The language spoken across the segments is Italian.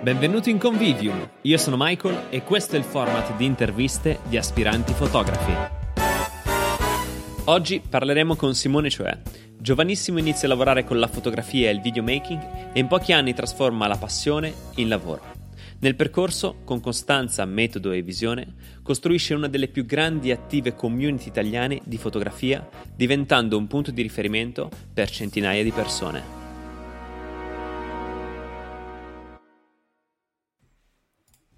Benvenuti in Convivium, io sono Michael e questo è il format di interviste di aspiranti fotografi. Oggi parleremo con Simone Cioè. Giovanissimo inizia a lavorare con la fotografia e il videomaking e in pochi anni trasforma la passione in lavoro. Nel percorso, con costanza, metodo e visione, costruisce una delle più grandi e attive community italiane di fotografia, diventando un punto di riferimento per centinaia di persone.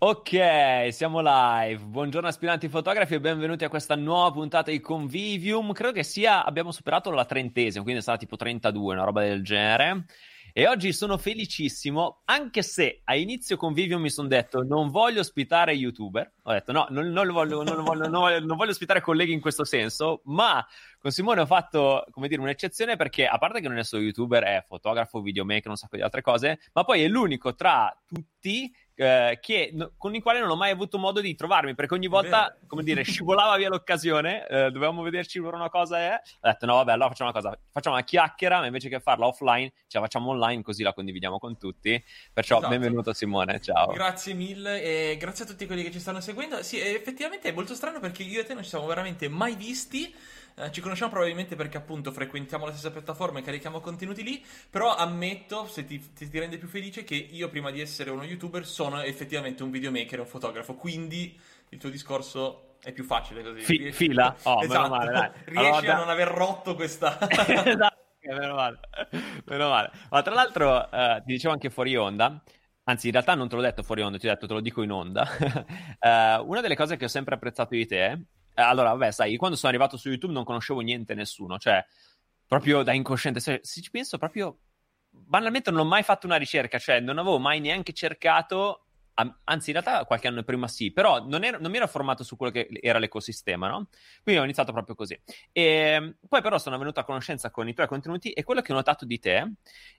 Ok, siamo live. Buongiorno aspiranti fotografi e benvenuti a questa nuova puntata di Convivium. Credo che sia, abbiamo superato la trentesima, quindi sarà tipo 32, una roba del genere. E oggi sono felicissimo, anche se a inizio Convivium mi sono detto non voglio ospitare youtuber. Ho detto no, non, non, voglio, non, voglio, voglio, non voglio ospitare colleghi in questo senso, ma con Simone ho fatto, come dire, un'eccezione perché a parte che non è solo youtuber, è fotografo, videomaker, un sacco di altre cose, ma poi è l'unico tra tutti eh, che, no, con i quali non ho mai avuto modo di trovarmi perché ogni volta, come dire, scivolava via l'occasione, eh, dovevamo vederci per una cosa e ho detto no vabbè allora facciamo una cosa, facciamo una chiacchiera ma invece che farla offline ce la facciamo online così la condividiamo con tutti, perciò esatto. benvenuto Simone, ciao. Grazie mille e grazie a tutti quelli che ci stanno seguendo, sì effettivamente è molto strano perché io e te non ci siamo veramente mai visti eh, ci conosciamo probabilmente perché appunto frequentiamo la stessa piattaforma e carichiamo contenuti lì, però ammetto, se ti, se ti rende più felice, che io prima di essere uno youtuber sono effettivamente un videomaker un fotografo, quindi il tuo discorso è più facile così. Fi- riesci... Fila? Oh, esatto. meno male, dai. Riesci allora, a non aver rotto questa... esatto, meno male. meno male. Ma tra l'altro uh, ti dicevo anche fuori onda, anzi in realtà non te l'ho detto fuori onda, ti ho detto te lo dico in onda. uh, una delle cose che ho sempre apprezzato di te eh, allora, vabbè, sai, quando sono arrivato su YouTube non conoscevo niente nessuno, cioè, proprio da incosciente. Se, se ci penso, proprio, banalmente non ho mai fatto una ricerca, cioè, non avevo mai neanche cercato anzi in realtà qualche anno prima sì, però non, ero, non, mi ero formato su quello che era l'ecosistema, no? Quindi ho iniziato proprio così. E ehm, poi però sono venuto a conoscenza con i tuoi contenuti e quello che ho notato di te,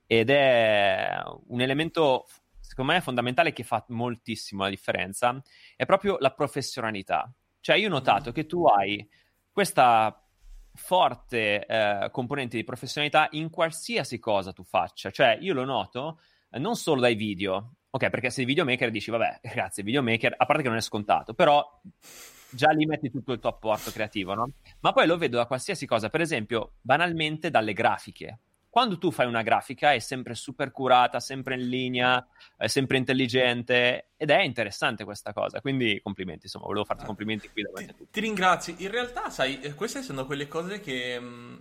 ed è un elemento secondo me fondamentale che fa moltissimo la differenza, è proprio la professionalità. Cioè, io ho notato che tu hai questa forte eh, componente di professionalità in qualsiasi cosa tu faccia. Cioè, io lo noto eh, non solo dai video, ok, perché sei videomaker dici, vabbè, grazie, videomaker, a parte che non è scontato, però già lì metti tutto il tuo apporto creativo, no? Ma poi lo vedo da qualsiasi cosa, per esempio, banalmente dalle grafiche quando tu fai una grafica è sempre super curata, sempre in linea, è sempre intelligente ed è interessante questa cosa. Quindi complimenti, insomma, volevo farti complimenti qui davanti ti, a tutti. Ti ringrazio. In realtà, sai, eh, queste sono quelle cose che mh, mm,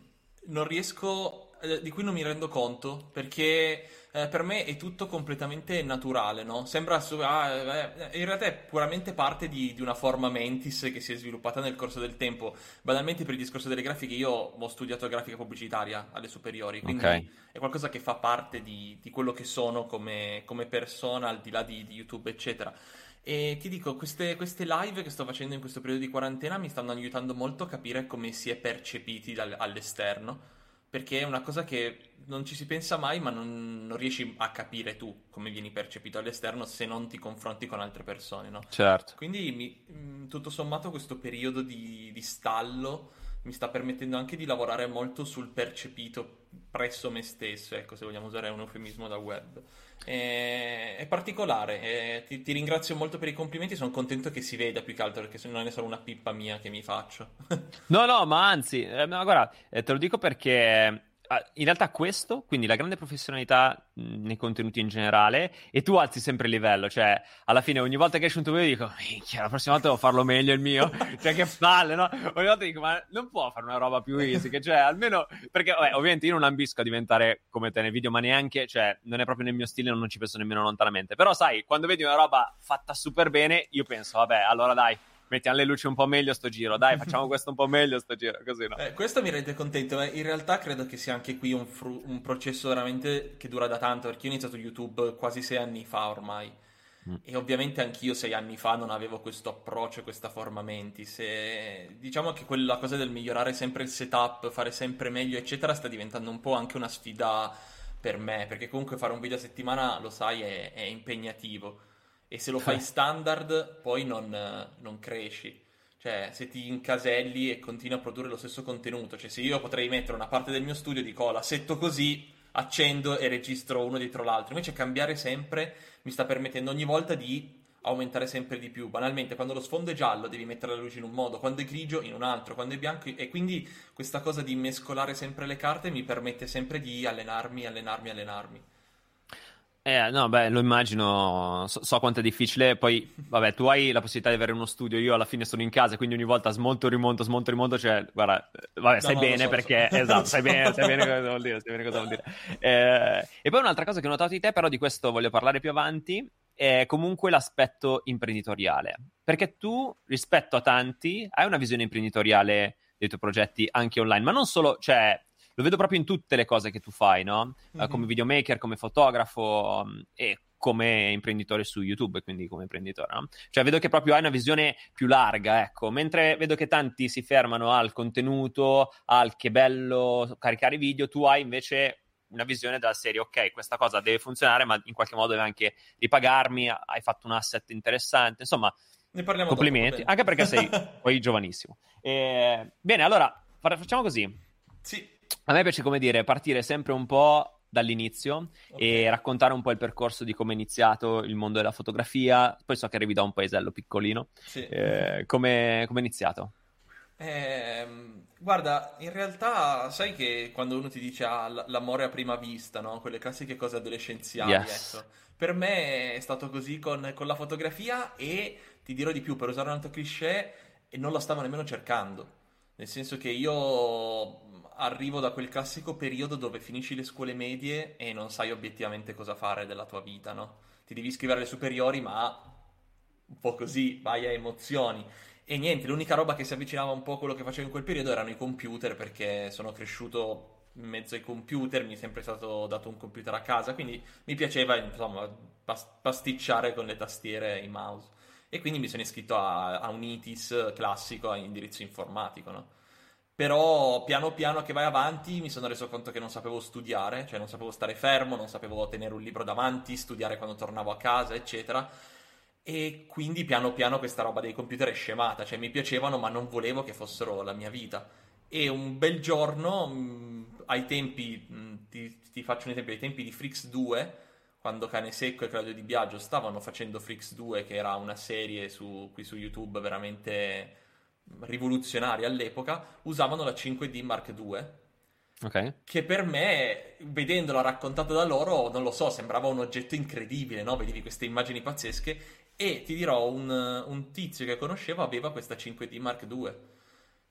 non riesco, eh, di cui non mi rendo conto, perché eh, per me è tutto completamente naturale, no? Sembra, ah, eh, in realtà è puramente parte di, di, una forma mentis che si è sviluppata nel corso del tempo. Banalmente per il discorso delle grafiche, io ho studiato grafica pubblicitaria alle superiori, quindi okay. è qualcosa che fa parte di, di quello che sono come, come, persona, al di là di, di YouTube, eccetera. E ti dico, queste, queste, live che sto facendo in questo periodo di quarantena mi stanno aiutando molto a capire come si è percepiti dal, all'esterno perché è una cosa che non ci si pensa mai, ma non, non, riesci a capire tu come vieni percepito all'esterno se non ti confronti con altre persone, no? Certo. Quindi mi, mm, tutto sommato questo periodo di, di stallo mi sta permettendo anche di lavorare molto sul percepito presso me stesso, ecco, se vogliamo usare un eufemismo da web. È, è particolare, è, ti, ti, ringrazio molto per i complimenti, sono contento che si veda più che altro perché se non è solo una pippa mia che mi faccio. no, no, ma anzi, eh, ma guarda, eh, te lo dico perché in realtà questo, quindi la grande professionalità nei contenuti in generale, e tu alzi sempre il livello, cioè alla fine ogni volta che esce un tuo video dico, minchia, la prossima volta devo farlo meglio il mio, cioè che palle, no? Ogni volta dico, ma non può fare una roba più easy, che cioè almeno, perché vabbè, ovviamente io non ambisco a diventare come te nei video, ma neanche, cioè non è proprio nel mio stile, non ci penso nemmeno lontanamente, però sai, quando vedi una roba fatta super bene, io penso, vabbè, allora dai, mettiamo le luci un po' meglio sto giro, dai, facciamo questo un po' meglio sto giro, così no? Eh, questo mi rende contento, ma in realtà credo che sia anche qui un, fru- un, processo veramente che dura da tanto, perché io ho iniziato YouTube quasi sei anni fa ormai. Mm. E ovviamente anch'io sei anni fa non avevo questo approccio, questa forma mentis. E diciamo che quella cosa del migliorare sempre il setup, fare sempre meglio, eccetera, sta diventando un po' anche una sfida per me, perché comunque fare un video a settimana, lo sai, è, è impegnativo e se lo fai standard poi non, non, cresci. Cioè, se ti incaselli e continui a produrre lo stesso contenuto, cioè se io potrei mettere una parte del mio studio dico, oh, l'assetto così, accendo e registro uno dietro l'altro. Invece cambiare sempre mi sta permettendo ogni volta di aumentare sempre di più. Banalmente, quando lo sfondo è giallo devi mettere la luce in un modo, quando è grigio in un altro, quando è bianco e quindi questa cosa di mescolare sempre le carte mi permette sempre di allenarmi, allenarmi, allenarmi. Eh, no, beh, lo immagino, so, so, quanto è difficile. Poi, vabbè, tu hai la possibilità di avere uno studio, io alla fine sono in casa, quindi ogni volta smonto, rimonto, smonto, rimonto. Cioè, guarda, vabbè, no, sai no, bene so, perché, so. esatto, sai bene, sai bene cosa vuol dire. Sai bene cosa vuol dire. Eh, e poi un'altra cosa che ho notato di te, però di questo voglio parlare più avanti, è comunque l'aspetto imprenditoriale. Perché tu, rispetto a tanti, hai una visione imprenditoriale dei tuoi progetti anche online, ma non solo, cioè lo vedo proprio in tutte le cose che tu fai, no? Mm-hmm. Come videomaker, come fotografo um, e come imprenditore su YouTube, quindi come imprenditore, no? Cioè vedo che proprio hai una visione più larga, ecco, mentre vedo che tanti si fermano al contenuto, al che bello caricare video, tu hai invece una visione della serie, ok, questa cosa deve funzionare, ma in qualche modo deve anche ripagarmi, hai fatto un asset interessante, insomma, ne parliamo complimenti, dopo, anche perché sei poi giovanissimo. E, bene, allora, facciamo così. Sì. A me piace, come dire, partire sempre un po' dall'inizio okay. e raccontare un po' il percorso di come è iniziato il mondo della fotografia. Poi so che arrivi da un paesello piccolino. Sì. Eh, come è iniziato? Eh, guarda, in realtà sai che quando uno ti dice ah, l'amore a prima vista, no? quelle classiche cose adolescenziali, yes. ecco. per me è stato così con, con, la fotografia e ti dirò di più, per usare un altro cliché, e non lo stavo nemmeno cercando. Nel senso che io arrivo da quel classico periodo dove finisci le scuole medie e non sai obiettivamente cosa fare della tua vita, no? Ti devi iscrivere alle superiori, ma un po' così, vai a emozioni. E niente, l'unica roba che si avvicinava un po' a quello che facevo in quel periodo erano i computer, perché sono cresciuto in mezzo ai computer, mi è sempre stato dato un computer a casa, quindi mi piaceva, insomma, pasticciare con le tastiere e i mouse. E quindi mi sono iscritto a, a un ITIS classico a indirizzo informatico, no? Però piano piano che vai avanti mi sono reso conto che non sapevo studiare, cioè non sapevo stare fermo, non sapevo tenere un libro davanti, studiare quando tornavo a casa, eccetera. E quindi piano piano questa roba dei computer è scemata, cioè mi piacevano ma non volevo che fossero la mia vita. E un bel giorno, mh, ai tempi, mh, ti, ti, faccio un esempio, ai tempi di Frix 2, quando Cane Secco e Claudio Di Biagio stavano facendo Frix 2, che era una serie su, qui su YouTube veramente rivoluzionari all'epoca, usavano la 5D Mark II. Okay. Che per me, vedendola raccontata da loro, non lo so, sembrava un oggetto incredibile, no? Vedevi queste immagini pazzesche. E ti dirò, un, un tizio che conoscevo aveva questa 5D Mark II.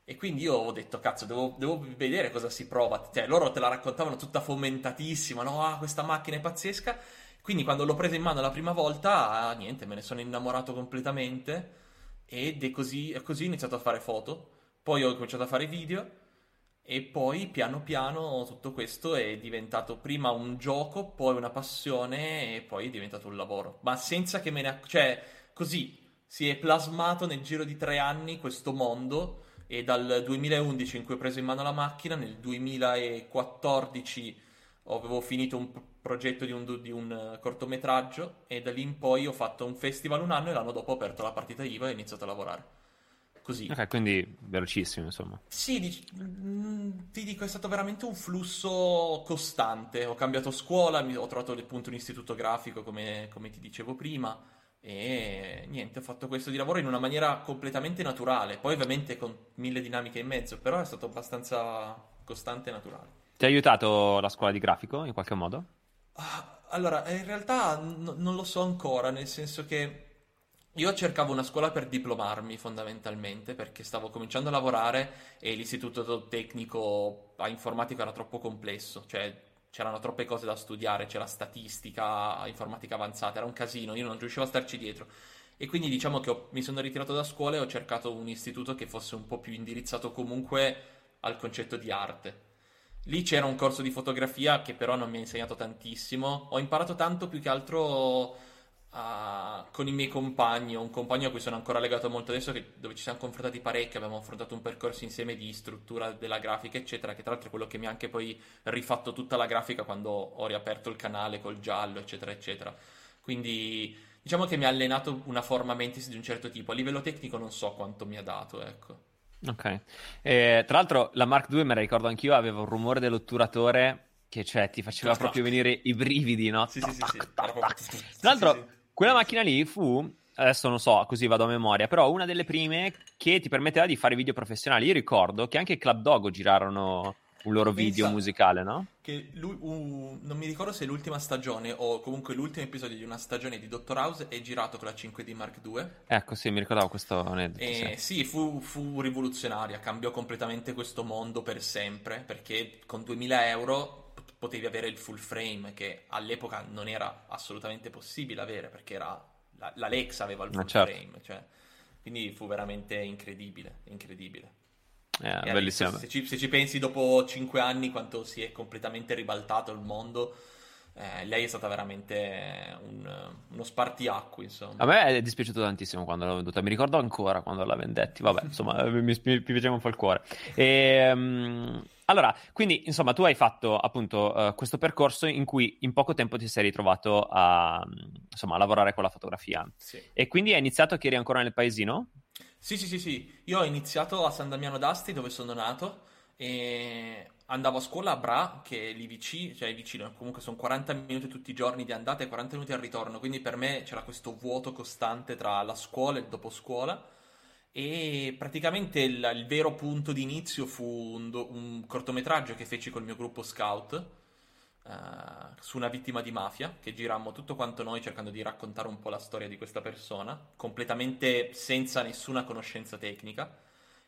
E quindi io ho detto, cazzo, devo, devo, vedere cosa si prova. Cioè, loro te la raccontavano tutta fomentatissima, no? Ah, questa macchina è pazzesca. Quindi quando l'ho presa in mano la prima volta, ah, niente, me ne sono innamorato completamente ed è così, è così ho iniziato a fare foto, poi ho cominciato a fare video e poi piano piano tutto questo è diventato prima un gioco, poi una passione e poi è diventato un lavoro, ma senza che me ne... cioè così si è plasmato nel giro di tre anni questo mondo e dal 2011 in cui ho preso in mano la macchina, nel 2014 avevo finito un progetto di un, di un, eh, cortometraggio e da lì in poi ho fatto un festival un anno e l'anno dopo ho aperto la partita IVA e ho iniziato a lavorare. Così. Ok, quindi velocissimo, insomma. Sì, dic- mm, ti dico, è stato veramente un flusso costante. Ho cambiato scuola, ho trovato appunto un istituto grafico, come, come ti dicevo prima, e niente, ho fatto questo di lavoro in una maniera completamente naturale. Poi ovviamente con mille dinamiche in mezzo, però è stato abbastanza costante e naturale. Ti ha aiutato la scuola di grafico in qualche modo? Ah, allora, in realtà n- non lo so ancora, nel senso che io cercavo una scuola per diplomarmi fondamentalmente perché stavo cominciando a lavorare e l'istituto tecnico a informatica era troppo complesso, cioè c'erano troppe cose da studiare, c'era statistica, informatica avanzata, era un casino, io non riuscivo a starci dietro. E quindi diciamo che ho, mi sono ritirato da scuola e ho cercato un istituto che fosse un po' più indirizzato comunque al concetto di arte. Lì c'era un corso di fotografia che però non mi ha insegnato tantissimo. Ho imparato tanto più che altro uh, con i miei compagni. Un compagno a cui sono ancora legato molto adesso, che, dove ci siamo confrontati parecchio. Abbiamo affrontato un percorso insieme di struttura della grafica, eccetera. Che tra l'altro è quello che mi ha anche poi rifatto tutta la grafica quando ho riaperto il canale col giallo, eccetera, eccetera. Quindi diciamo che mi ha allenato una forma mentis di un certo tipo. A livello tecnico non so quanto mi ha dato, ecco. Ok. Eh, tra l'altro la Mark II, me la ricordo anch'io, aveva un rumore dell'otturatore che cioè ti faceva proprio venire i brividi, no? Sì, sì, sì. sì. Tra l'altro, quella macchina lì fu adesso non so, così vado a memoria, però una delle prime che ti permetteva di fare video professionali. Io ricordo che anche Club Dogo girarono un loro Pensa video musicale, no? Che lui, uh, non mi ricordo se l'ultima stagione o comunque l'ultimo episodio di una stagione di Dottor House è girato con la 5D Mark II. Ecco, sì, mi ricordavo questo aneddoto. E, sì, sì fu, fu, rivoluzionaria, cambiò completamente questo mondo per sempre, perché con 2000 euro potevi avere il full frame, che all'epoca non era assolutamente possibile avere, perché era, la, la Lex aveva il ah, full certo. frame, cioè, quindi fu veramente incredibile, incredibile. Eh, bellissimo. Se ci, se ci, pensi dopo cinque anni quanto si è completamente ribaltato il mondo, eh, lei è stata veramente un, uno spartiacque, insomma. A me è dispiaciuto tantissimo quando l'ho venduta, mi ricordo ancora quando la vendetti, vabbè, insomma, mi, mi, mi, piaceva un po' il cuore. E, um, allora, quindi, insomma, tu hai fatto appunto uh, questo percorso in cui in poco tempo ti sei ritrovato a, insomma, a lavorare con la fotografia. Sì. E quindi hai iniziato che eri ancora nel paesino? Sì, sì, sì, sì. Io ho iniziato a San Damiano d'Asti, dove sono nato, e andavo a scuola a Bra, che è lì vicino, cioè vicino, comunque sono 40 minuti tutti i giorni di andata e 40 minuti al ritorno, quindi per me c'era questo vuoto costante tra la scuola e il doposcuola. E praticamente il, il vero punto di inizio fu un, un cortometraggio che feci col mio gruppo scout uh, su una vittima di mafia, che girammo tutto quanto noi cercando di raccontare un po' la storia di questa persona, completamente senza nessuna conoscenza tecnica.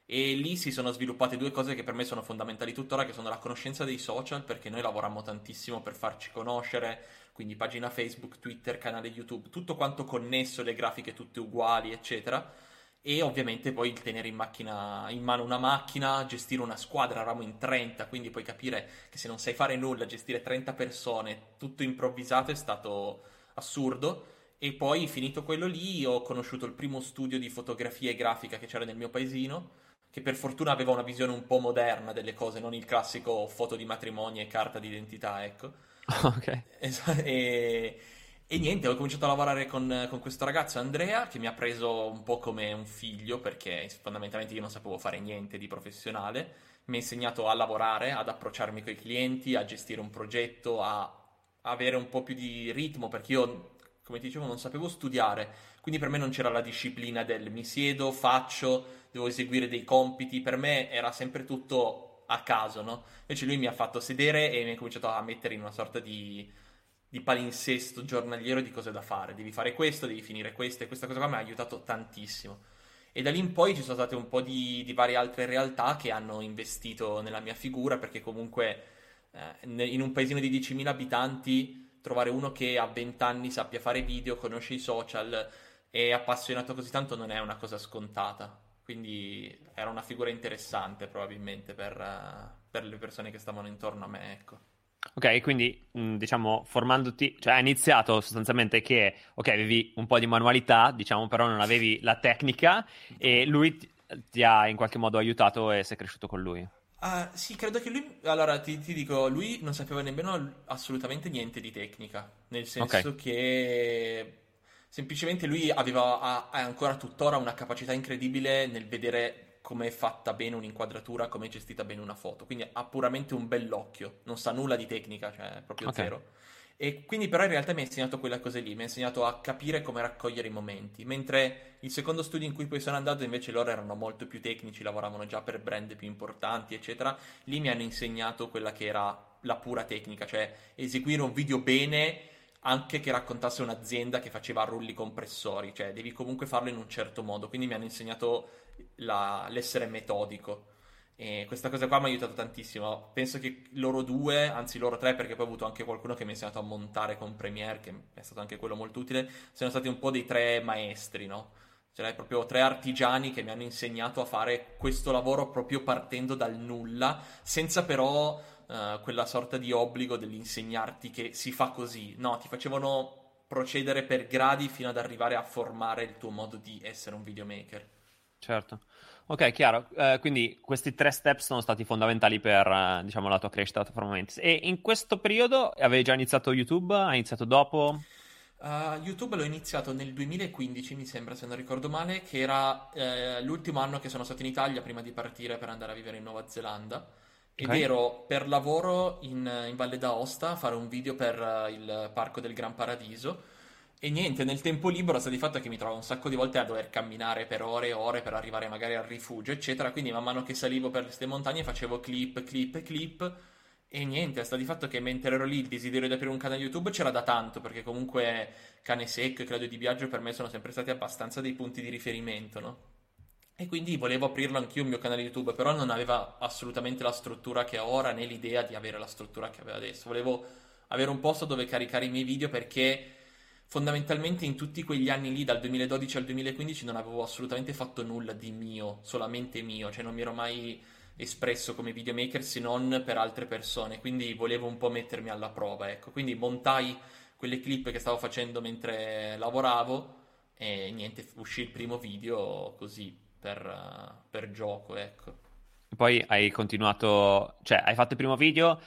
E lì si sono sviluppate due cose che per me sono fondamentali tuttora, che sono la conoscenza dei social, perché noi lavorammo tantissimo per farci conoscere, quindi pagina Facebook, Twitter, canale YouTube, tutto quanto connesso, le grafiche tutte uguali, eccetera e ovviamente poi il tenere in, macchina, in mano una macchina, gestire una squadra, eravamo in 30, quindi puoi capire che se non sai fare nulla, gestire 30 persone, tutto improvvisato è stato assurdo. E poi finito quello lì ho conosciuto il primo studio di fotografia e grafica che c'era nel mio paesino, che per fortuna aveva una visione un po' moderna delle cose, non il classico foto di matrimonio e carta d'identità, ecco. Ok. E, e niente, ho cominciato a lavorare con, con, questo ragazzo Andrea che mi ha preso un po' come un figlio perché fondamentalmente io non sapevo fare niente di professionale. Mi ha insegnato a lavorare, ad approcciarmi con i clienti, a gestire un progetto, a avere un po' più di ritmo perché io, come ti dicevo, non sapevo studiare. Quindi per me non c'era la disciplina del mi siedo, faccio, devo eseguire dei compiti. Per me era sempre tutto a caso, no? Invece lui mi ha fatto sedere e mi ha cominciato a mettere in una sorta di di palinsesto giornaliero di cose da fare. Devi fare questo, devi finire questo, e questa cosa qua mi ha aiutato tantissimo. E da lì in poi ci sono state un po' di, di varie altre realtà che hanno investito nella mia figura, perché comunque eh, in un paesino di 10.000 abitanti trovare uno che a 20 anni sappia fare video, conosce i social, è appassionato così tanto non è una cosa scontata. Quindi era una figura interessante probabilmente per, uh, per le persone che stavano intorno a me, ecco. Ok, quindi mm, diciamo formandoti, cioè hai iniziato sostanzialmente che, ok, avevi un po' di manualità, diciamo, però non avevi la tecnica e lui ti, ti ha in qualche modo aiutato e sei cresciuto con lui. Uh, sì, credo che lui, allora ti, ti, dico, lui non sapeva nemmeno assolutamente niente di tecnica, nel senso okay. che semplicemente lui aveva, ha, ha ancora tuttora una capacità incredibile nel vedere come è fatta bene un'inquadratura, come è gestita bene una foto. Quindi ha puramente un bell'occhio, non sa nulla di tecnica, cioè proprio okay. zero. E quindi però in realtà mi ha insegnato quelle cose lì, mi ha insegnato a capire come raccogliere i momenti, mentre il secondo studio in cui poi sono andato invece loro erano molto più tecnici, lavoravano già per brand più importanti, eccetera. Lì mi hanno insegnato quella che era la pura tecnica, cioè eseguire un video bene anche che raccontasse un'azienda che faceva rulli compressori, cioè devi comunque farlo in un certo modo, quindi mi hanno insegnato la, l'essere metodico. E questa cosa qua mi ha aiutato tantissimo. Penso che loro due, anzi loro tre, perché poi ho avuto anche qualcuno che mi ha insegnato a montare con Premiere, che è stato anche quello molto utile, sono stati un po' dei tre maestri, no? Cioè, proprio tre artigiani che mi hanno insegnato a fare questo lavoro proprio partendo dal nulla, senza però uh, quella sorta di obbligo dell'insegnarti che si fa così. No, ti facevano procedere per gradi fino ad arrivare a formare il tuo modo di essere un videomaker. Certo. Ok, chiaro. Uh, quindi questi tre step sono stati fondamentali per, uh, diciamo, la tua crescita, performance. E in questo periodo avevi già iniziato YouTube? Hai iniziato dopo? Uh, YouTube l'ho iniziato nel 2015, mi sembra, se non ricordo male, che era l'ultimo anno che sono stato in Italia prima di partire per andare a vivere in Nuova Zelanda. ed okay. ero per lavoro in, in, Valle d'Aosta a fare un video per il parco del Gran Paradiso. E niente, nel tempo libero sta di fatto che mi trovo un sacco di volte a dover camminare per ore e ore per arrivare magari al rifugio, eccetera. Quindi man mano che salivo per queste montagne facevo clip, clip, clip. E niente, sta di fatto che mentre ero lì il desiderio di aprire un canale YouTube c'era da tanto, perché comunque Cane Secco e Claudio Di Biagio per me sono sempre stati abbastanza dei punti di riferimento, no? E quindi volevo aprirlo anch'io il mio canale YouTube, però non aveva assolutamente la struttura che ho ora, né l'idea di avere la struttura che aveva adesso. Volevo avere un posto dove caricare i miei video perché fondamentalmente in tutti quegli anni lì, dal 2012 al 2015, non avevo assolutamente fatto nulla di mio, solamente mio, cioè non mi ero mai espresso come videomaker se non per altre persone, quindi volevo un po' mettermi alla prova, ecco. Quindi montai quelle clip che stavo facendo mentre lavoravo e niente, uscì il primo video così per, per gioco, ecco. Poi hai continuato, cioè hai fatto il primo video,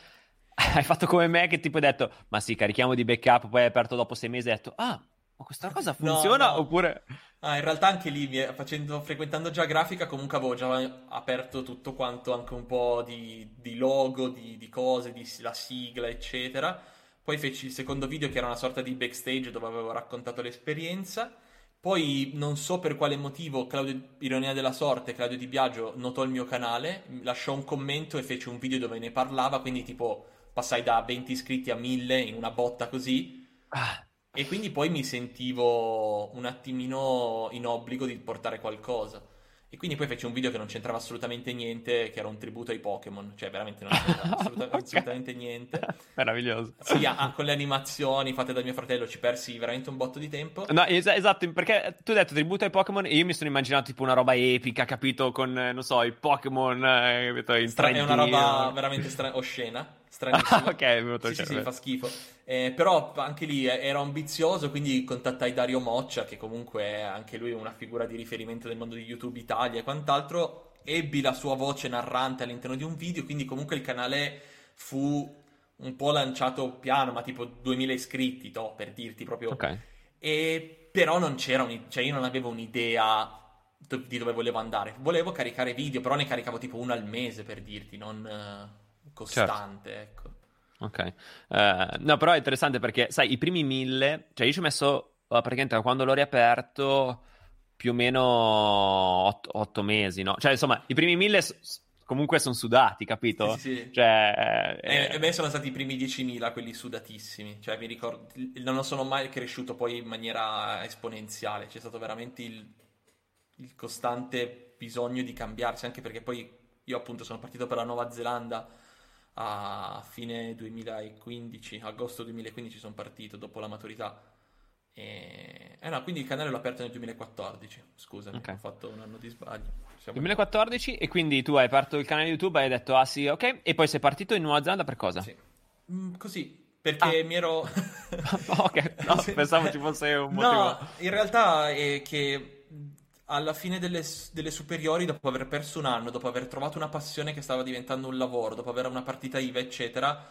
hai fatto come me che tipo hai detto, ma sì, carichiamo di backup, poi hai aperto dopo sei mesi e hai detto, ah, ma questa cosa funziona? No, no. Oppure... Ah, in realtà anche lì, facendo, frequentando già grafica, comunque avevo già aperto tutto quanto, anche un po' di, di logo, di, di cose, di, la sigla, eccetera. Poi feci il secondo video che era una sorta di backstage dove avevo raccontato l'esperienza. Poi non so per quale motivo, Claudio, ironia della sorte, Claudio Di Biagio notò il mio canale, lasciò un commento e fece un video dove ne parlava, quindi tipo passai da 20 iscritti a 1000 in una botta così. Ah. E quindi poi mi sentivo un attimino in obbligo di portare qualcosa. E quindi poi fece un video che non c'entrava assolutamente niente, che era un tributo ai Pokémon, cioè veramente non c'entrava assoluta- okay. assolutamente niente. Meraviglioso. Sì, ah, con le animazioni fatte da mio fratello ci persi veramente un botto di tempo. No, es- esatto, perché tu hai detto tributo ai Pokémon e io mi sono immaginato tipo una roba epica, capito, con, non so, i Pokémon eh, in Stra- È una roba veramente stra- oscena stranissimo. Ah, ok, è venuto sì, sì, sì, fa schifo. Eh, però anche lì eh, ero ambizioso, quindi contattai Dario Moccia, che comunque è anche lui una figura di riferimento del mondo di YouTube Italia e quant'altro. Ebbi la sua voce narrante all'interno di un video, quindi comunque il canale fu un po' lanciato piano, ma tipo 2000 iscritti, to, per dirti proprio. Ok. E, però non c'era, un, cioè io non avevo un'idea di dove volevo andare. Volevo caricare video, però ne caricavo tipo uno al mese per dirti, non costante, certo. ecco. Ok, uh, no, però è interessante perché, sai, i primi mille, cioè io ci ho messo uh, praticamente quando l'ho riaperto più o meno otto, otto mesi, no? Cioè, insomma, i primi mille comunque sono sudati, capito? Sì, sì. Cioè, eh, e, me sono stati i primi 10.000 quelli sudatissimi, cioè mi ricordo, non sono mai cresciuto poi in maniera esponenziale, c'è stato veramente il, il costante bisogno di cambiarsi, anche perché poi io appunto sono partito per la Nuova Zelanda a fine 2015, agosto 2015 sono partito dopo la maturità. E... Eh no, quindi il canale l'ho aperto nel 2014, scusami, okay. ho fatto un anno di sbaglio. Siamo 2014 e quindi tu hai aperto il canale YouTube e hai detto ah sì, ok, e poi sei partito in Nuova Zelanda per cosa? Sì. Mm, così, perché ah. mi ero... ok, no, pensavo ci fosse un motivo. No, in realtà è che alla fine delle, delle, superiori, dopo aver perso un anno, dopo aver trovato una passione che stava diventando un lavoro, dopo avere una partita IVA, eccetera,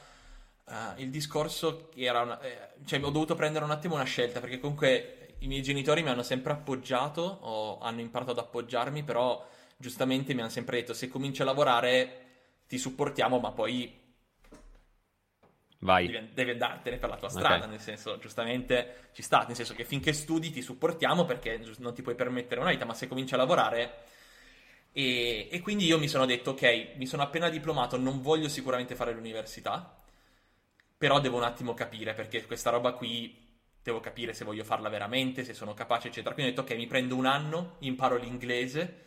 uh, il discorso era una, eh, cioè ho dovuto prendere un attimo una scelta, perché comunque i miei genitori mi hanno sempre appoggiato, o hanno imparato ad appoggiarmi, però giustamente mi hanno sempre detto se cominci a lavorare ti supportiamo, ma poi Vai. Devi, devi, andartene per la tua strada, okay. nel senso, giustamente ci sta, nel senso che finché studi ti supportiamo perché non ti puoi permettere una vita, ma se cominci a lavorare... E, e quindi io mi sono detto, ok, mi sono appena diplomato, non voglio sicuramente fare l'università, però devo un attimo capire, perché questa roba qui devo capire se voglio farla veramente, se sono capace, eccetera. Quindi ho detto, ok, mi prendo un anno, imparo l'inglese,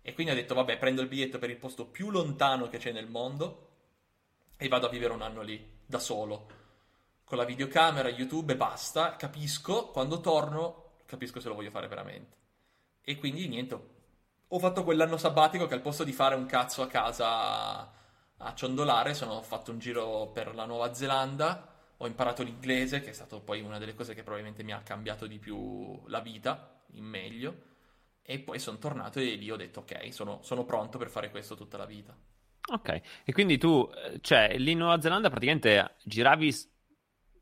e quindi ho detto, vabbè, prendo il biglietto per il posto più lontano che c'è nel mondo e vado a vivere un anno lì da solo, con la videocamera, YouTube e basta, capisco, quando torno capisco se lo voglio fare veramente. E quindi niente, ho fatto quell'anno sabbatico che al posto di fare un cazzo a casa a ciondolare, sono fatto un giro per la Nuova Zelanda, ho imparato l'inglese, che è stato poi una delle cose che probabilmente mi ha cambiato di più la vita, in meglio, e poi sono tornato e lì ho detto ok, sono, sono pronto per fare questo tutta la vita. Ok, e quindi tu, eh, cioè, lì in Nuova Zelanda praticamente giravi,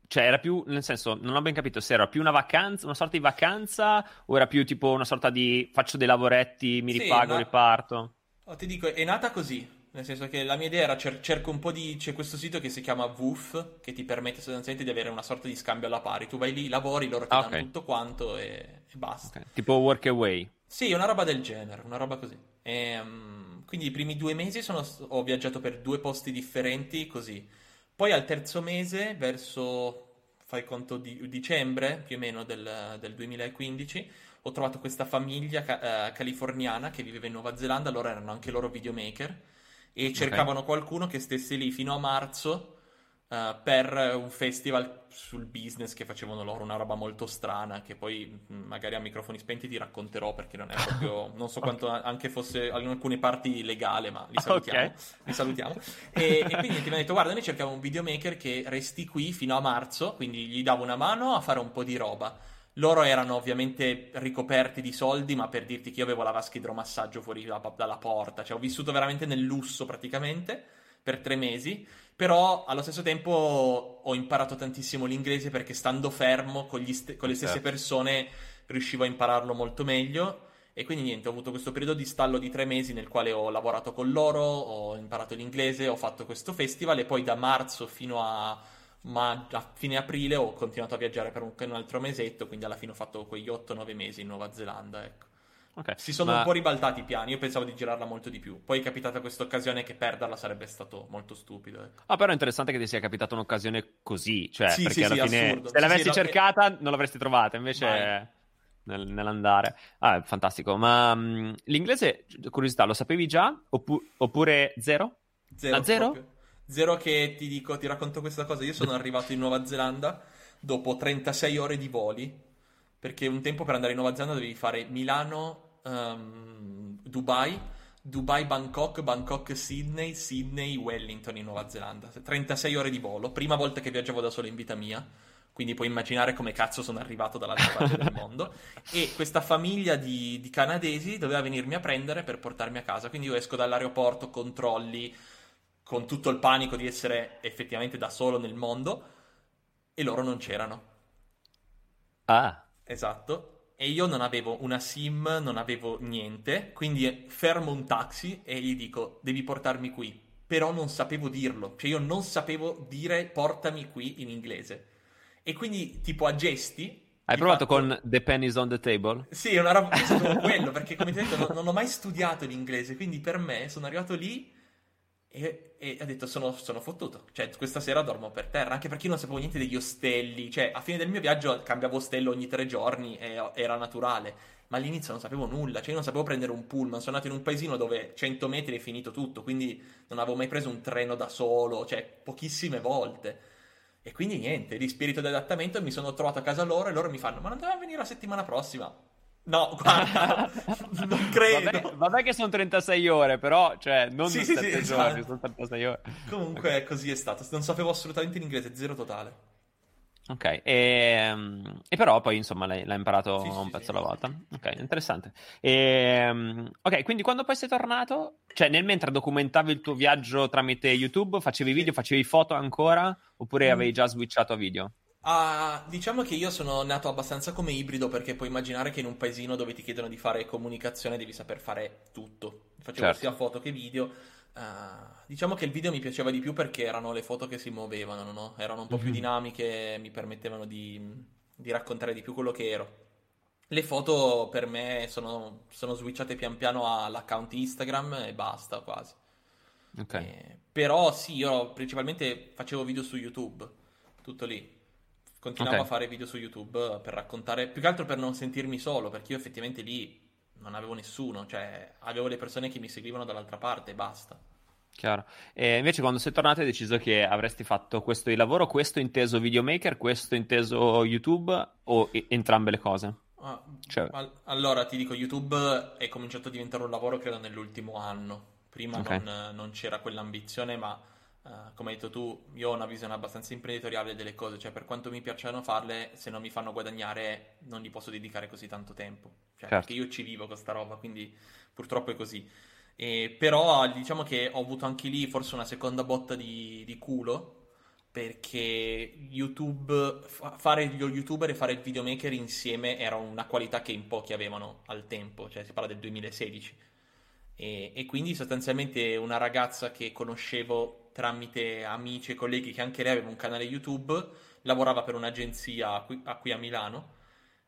cioè era più, nel senso, non ho ben capito se era più una vacanza, una sorta di vacanza o era più tipo una sorta di faccio dei lavoretti, mi ripago, sì, ma... riparto? Oh, ti dico, è nata così, nel senso che la mia idea era cer- cerco un po' di... c'è questo sito che si chiama Woof, che ti permette sostanzialmente di avere una sorta di scambio alla pari. Tu vai lì, lavori, loro ti Ah, danno tutto quanto e, e basta. Ok. Tipo Workaway. Sì, una roba del genere, una roba così. Ehm, quindi i primi due mesi sono- ho viaggiato per due posti differenti, così. Poi al terzo mese, verso, fai conto di dicembre più o meno del, del 2015, ho trovato questa famiglia ca- eh, californiana che viveva in Nuova Zelanda, loro erano anche loro videomaker e cercavano qualcuno che stesse lì fino a marzo eh, per un festival sul business che facevano loro, una roba molto strana che poi mh, magari a microfoni spenti ti racconterò perché non è proprio, non so quanto anche fosse in alcune parti legale, ma li salutiamo. Ok. Li salutiamo. E, e quindi ti mi ha detto, guarda, noi cerchiamo un videomaker che resti qui fino a marzo, quindi gli davo una mano a fare un po' di roba. Loro erano ovviamente ricoperti di soldi, ma per dirti che io avevo la vasca idromassaggio fuori da- dalla porta, cioè ho vissuto veramente nel lusso praticamente per tre mesi, però allo stesso tempo ho imparato tantissimo l'inglese perché stando fermo con, gli st- con le stesse Certo. persone riuscivo a impararlo molto meglio. E quindi niente, ho avuto questo periodo di stallo di tre mesi nel quale ho lavorato con loro, ho imparato l'inglese, ho fatto questo festival e poi da marzo fino a, ma- a fine aprile ho continuato a viaggiare per un, un altro mesetto, quindi alla fine ho fatto quegli 8-9 mesi in Nuova Zelanda, ecco. Ok. Si sono Ma- un po' ribaltati i piani, io pensavo di girarla molto di più. Poi è capitata questa occasione che perderla sarebbe stato molto stupido, ecco. Ah, però è interessante che ti sia capitata un'occasione così, cioè, Sì, perché sì, alla sì, fine assurdo. se l'avessi cercata non l'avresti trovata, invece Mai. nel- nell'andare. Ah, fantastico. Ma mh, l'inglese, curiosità, lo sapevi già? Oppu- oppure zero? Zero, A zero? proprio. Zero che ti dico, ti racconto questa cosa. Io sono arrivato in Nuova Zelanda dopo 36 ore di voli, perché un tempo per andare in Nuova Zelanda dovevi fare Milano, ehm, Dubai, Dubai, Bangkok, Bangkok, Sydney, Sydney, Wellington in Nuova Zelanda. 36 ore di volo, prima volta che viaggiavo da solo in vita mia. Quindi puoi immaginare come cazzo sono arrivato dall'altra parte del mondo. E questa famiglia di, di canadesi doveva venirmi a prendere per portarmi a casa. Quindi io esco dall'aeroporto, controlli, con tutto il panico di essere effettivamente da solo nel mondo, e loro non c'erano. Ah, Esatto. E io non avevo una SIM, non avevo niente, quindi fermo un taxi e gli dico devi portarmi qui. Però non sapevo dirlo, cioè io non sapevo dire portami qui in inglese. E quindi tipo a gesti... hai provato fatto- con The Pennies on the Table? Sì, è una roba è quello, perché come ti ho detto non, non ho mai studiato l'inglese, quindi per me sono arrivato lì e, e ho detto sono, sono fottuto, cioè questa sera dormo per terra, anche perché io non sapevo niente degli ostelli, cioè a fine del mio viaggio cambiavo ostello ogni tre giorni e era naturale, ma all'inizio non sapevo nulla, cioè io non sapevo prendere un pullman, sono andato in un paesino dove 100 metri è finito tutto, quindi non avevo mai preso un treno da solo, cioè pochissime volte. E quindi niente, di spirito di adattamento mi sono trovato a casa loro e loro mi fanno: Ma non doveva venire la settimana prossima? No, guarda, non credo. Vabbè, vabbè che sono 36 ore, però, cioè, non Sì, sì, 7 sì, giorni, esatto. sono 36 ore. Comunque così è stato. Non sapevo assolutamente l'inglese, zero totale. Ok, e, e però poi insomma l'hai imparato Sì, un sì, pezzo sì. alla volta. Ok, interessante. E, ok, quindi quando poi sei tornato, cioè nel mentre documentavi il tuo viaggio tramite YouTube, facevi video, facevi foto ancora, oppure Mm. avevi già switchato a video? Ah, diciamo che io sono nato abbastanza come ibrido perché puoi immaginare che in un paesino dove ti chiedono di fare comunicazione devi saper fare tutto. Facevo Certo. sia foto che video. Ah, diciamo che il video mi piaceva di più perché erano le foto che si muovevano, no? Erano un po' più Mhm. dinamiche, mi permettevano di, di raccontare di più quello che ero. Le foto per me sono, sono switchate pian piano all'account Instagram e basta quasi. Ok, Eh, però sì, io principalmente facevo video su YouTube, tutto lì. Continuavo Ok. a fare video su YouTube per raccontare, più che altro per non sentirmi solo, perché io effettivamente lì non avevo nessuno, cioè avevo le persone che mi seguivano dall'altra parte e basta. chiaro. E invece quando sei tornato hai deciso che avresti fatto questo di lavoro, questo inteso videomaker, questo inteso YouTube o e- entrambe le cose? Ah, Cioè- al- allora ti dico, YouTube è cominciato a diventare un lavoro credo nell'ultimo anno. Prima Ok. non, non c'era quell'ambizione, ma eh, come hai detto tu, io ho una visione abbastanza imprenditoriale delle cose, cioè per quanto mi piacciono farle, se non mi fanno guadagnare non gli posso dedicare così tanto tempo. Cioè, Certo. perché io ci vivo con sta roba, quindi purtroppo è così. E, però diciamo che ho avuto anche lì forse una seconda botta di, di culo perché YouTube, fa- fare lo youtuber e fare il videomaker insieme era una qualità che in pochi avevano al tempo, cioè si parla del 2016. E, e, quindi sostanzialmente una ragazza che conoscevo tramite amici e colleghi che anche lei aveva un canale YouTube, lavorava per un'agenzia qui, a, qui a Milano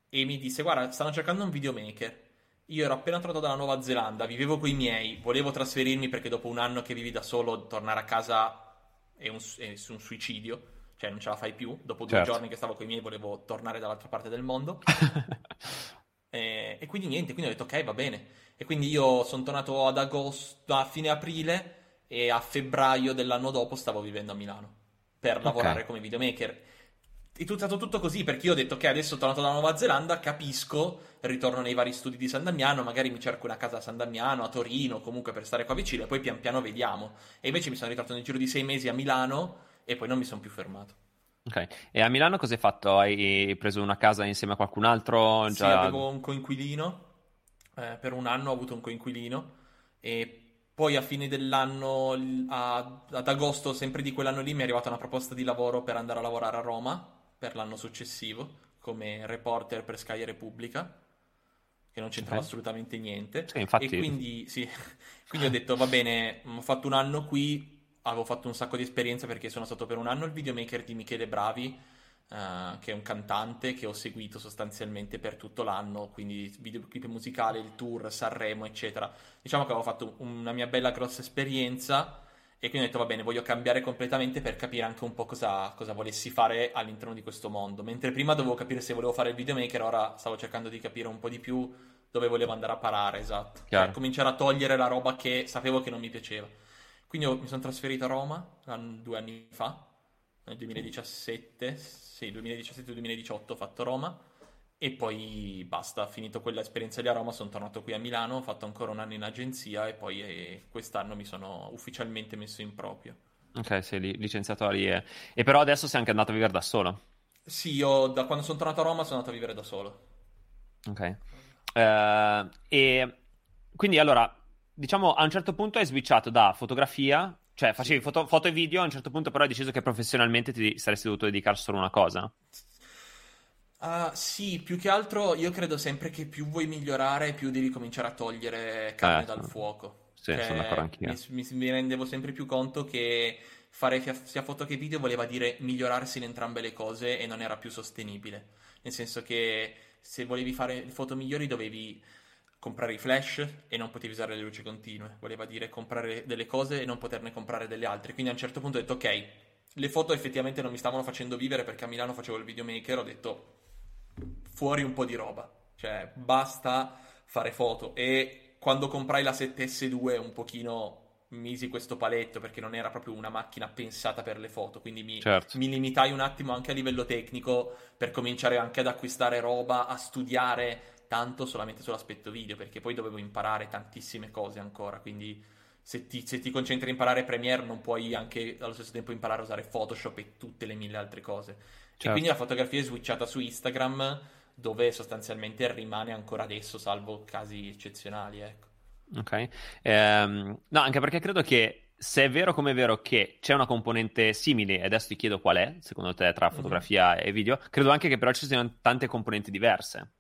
e mi disse guarda stanno cercando un videomaker. Io ero appena tornato dalla Nuova Zelanda, vivevo con i miei, volevo trasferirmi perché dopo un anno che vivi da solo tornare a casa è un, è un suicidio cioè non ce la fai più. Dopo due certo. giorni che stavo con i miei volevo tornare dall'altra parte del mondo. e, e, quindi niente, quindi ho detto ok, va bene. E quindi io sono tornato ad agosto, a fine aprile e a febbraio dell'anno dopo stavo vivendo a Milano per lavorare okay. come videomaker. È stato tutto così perché io ho detto che adesso tornato dalla Nuova Zelanda, capisco, ritorno nei vari studi di San Damiano, magari mi cerco una casa a San Damiano, a Torino, comunque per stare qua vicino e poi pian piano vediamo. E invece mi sono ritrovato nel giro di sei mesi a Milano e poi non mi sono più fermato. Ok, e a Milano cosa hai fatto? Hai preso una casa insieme a qualcun altro? Già... Sì, avevo un coinquilino, eh, per un anno ho avuto un coinquilino e poi a fine dell'anno, a, ad agosto sempre di quell'anno lì, mi è arrivata una proposta di lavoro per andare a lavorare a Roma per l'anno successivo come reporter per Sky Repubblica che non c'entrava okay. assolutamente niente. Sì, infatti... E quindi, sì, quindi ho detto, va bene, ho fatto un anno qui, avevo fatto un sacco di esperienza perché sono stato per un anno il videomaker di Michele Bravi, uh, che è un cantante che ho seguito sostanzialmente per tutto l'anno, quindi videoclip musicali, il tour, Sanremo, eccetera. Diciamo che avevo fatto una mia bella grossa esperienza e quindi ho detto va bene, voglio cambiare completamente per capire anche un po' cosa, cosa volessi fare all'interno di questo mondo. Mentre prima dovevo capire se volevo fare il videomaker, ora stavo cercando di capire un po' di più dove volevo andare a parare, esatto. Per cominciare a togliere la roba che sapevo che non mi piaceva. Quindi ho, mi sono trasferito a Roma due anni fa, nel 2017, sì, 2017-2018 ho fatto Roma e poi basta, finito quell'esperienza lì a Roma, sono tornato qui a Milano, ho fatto ancora un anno in agenzia e poi eh, quest'anno mi sono ufficialmente messo in proprio. Ok, sei licenziato lì e... e però adesso sei anche andato a vivere da solo? Sì, io da quando sono tornato a Roma sono andato a vivere da solo. Ok. Uh, e quindi allora, diciamo, a un certo punto hai switchato da fotografia, cioè facevi foto, foto, e video, a un certo punto però hai deciso che professionalmente ti saresti dovuto dedicare solo a una cosa? Uh, sì, più che altro io credo sempre che più vuoi migliorare, più devi cominciare a togliere carne eh, dal fuoco. Sì, cioè, sono d'accordo anch'io. Mi, mi, rendevo sempre più conto che fare sia foto che video voleva dire migliorarsi in entrambe le cose e non era più sostenibile. Nel senso che se volevi fare foto migliori dovevi comprare i flash e non potevi usare le luci continue, voleva dire comprare delle cose e non poterne comprare delle altre. Quindi a un certo punto ho detto ok, le foto effettivamente non mi stavano facendo vivere perché a Milano facevo il videomaker, ho detto fuori un po' di roba, cioè basta fare foto e quando comprai la 7S2 un pochino misi questo paletto perché non era proprio una macchina pensata per le foto, quindi mi, certo. mi, limitai un attimo anche a livello tecnico per cominciare anche ad acquistare roba, a studiare tanto solamente sull'aspetto video, perché poi dovevo imparare tantissime cose ancora, quindi se ti, se ti concentri a imparare Premiere non puoi anche allo stesso tempo imparare a usare Photoshop e tutte le mille altre cose. Certo. E quindi la fotografia è switchata su Instagram, dove sostanzialmente rimane ancora adesso, salvo casi eccezionali, ecco. Ok, ehm, no, anche perché credo che se è vero come è vero che c'è una componente simile, e adesso ti chiedo qual è, secondo te, tra mhm. fotografia mm-hmm. e video, credo anche che però ci siano tante componenti diverse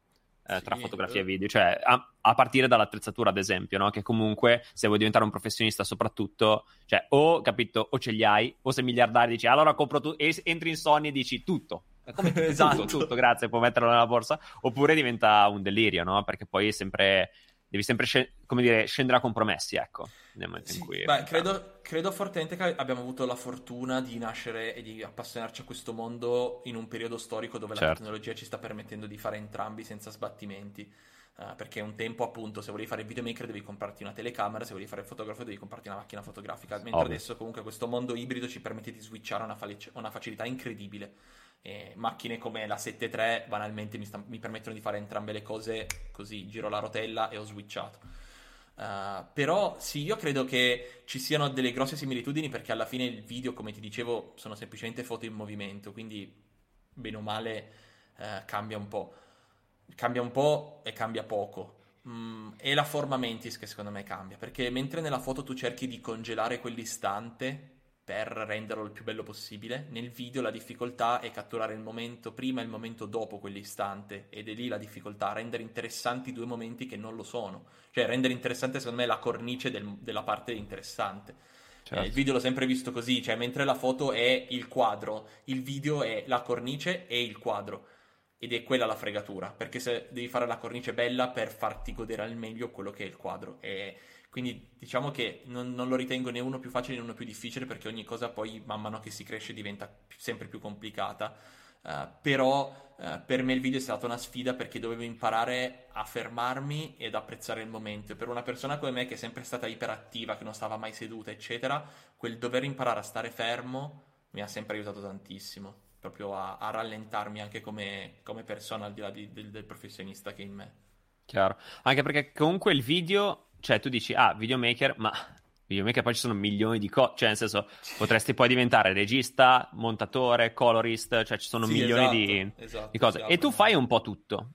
eh, tra sì, fotografia e video, cioè a, a, partire dall'attrezzatura, ad esempio, no? che comunque se vuoi diventare un professionista, soprattutto, cioè o capito, o ce li hai, o sei miliardario dici allora compro tu, e entri in Sony e dici tutto. Come esatto. tutto, tutto, grazie, puoi metterlo nella borsa, oppure diventa un delirio, no? Perché poi è sempre devi sempre sc- come dire, scendere a compromessi, ecco, nel momento sì, in cui... Beh, credo, credo, fortemente che abbiamo avuto la fortuna di nascere e di appassionarci a questo mondo in un periodo storico dove certo. la tecnologia ci sta permettendo di fare entrambi senza sbattimenti. Uh, perché un tempo, appunto, se volevi fare il videomaker devi comprarti una telecamera, se volevi fare il fotografo devi comprarti una macchina fotografica. Mentre Ovvio. adesso, comunque, questo mondo ibrido ci permette di switchare a una, fa- una facilità incredibile. E macchine come la 7.3 banalmente mi, sta- mi, permettono di fare entrambe le cose così, giro la rotella e ho switchato. Uh, però sì, io credo che ci siano delle grosse similitudini perché alla fine il video, come ti dicevo, sono semplicemente foto in movimento, quindi bene o male uh, cambia un po'. Cambia un po' e cambia poco. Mm, è la forma mentis che secondo me cambia, perché mentre nella foto tu cerchi di congelare quell'istante, per renderlo il più bello possibile. Nel video la difficoltà è catturare il momento prima e il momento dopo quell'istante ed è lì la difficoltà, rendere interessanti due momenti che non lo sono. Cioè rendere interessante secondo me la cornice del, della parte interessante. Certo. Eh, il video l'ho sempre visto così, cioè mentre la foto è il quadro, il video è la cornice e il quadro. Ed è quella la fregatura, perché se devi fare la cornice bella per farti godere al meglio quello che è il quadro. E quindi diciamo che non, non, lo ritengo né uno più facile né uno più difficile perché ogni cosa poi man mano che si cresce diventa più, sempre più complicata. Uh, però uh, per me il video è stata una sfida perché dovevo imparare a fermarmi ed apprezzare il momento. Per una persona come me che è sempre stata iperattiva, che non stava mai seduta, eccetera, quel dover imparare a stare fermo mi ha sempre aiutato tantissimo. Proprio a, a rallentarmi anche come, come, persona al di là di, del, del professionista che è in me. Chiaro, anche perché comunque il video cioè tu dici, ah, videomaker, ma videomaker poi ci sono milioni di cose, cioè nel senso, potresti poi diventare regista, montatore, colorist, cioè ci sono sì, milioni esatto, di, esatto, di, cose. Esatto. E tu fai un po' tutto,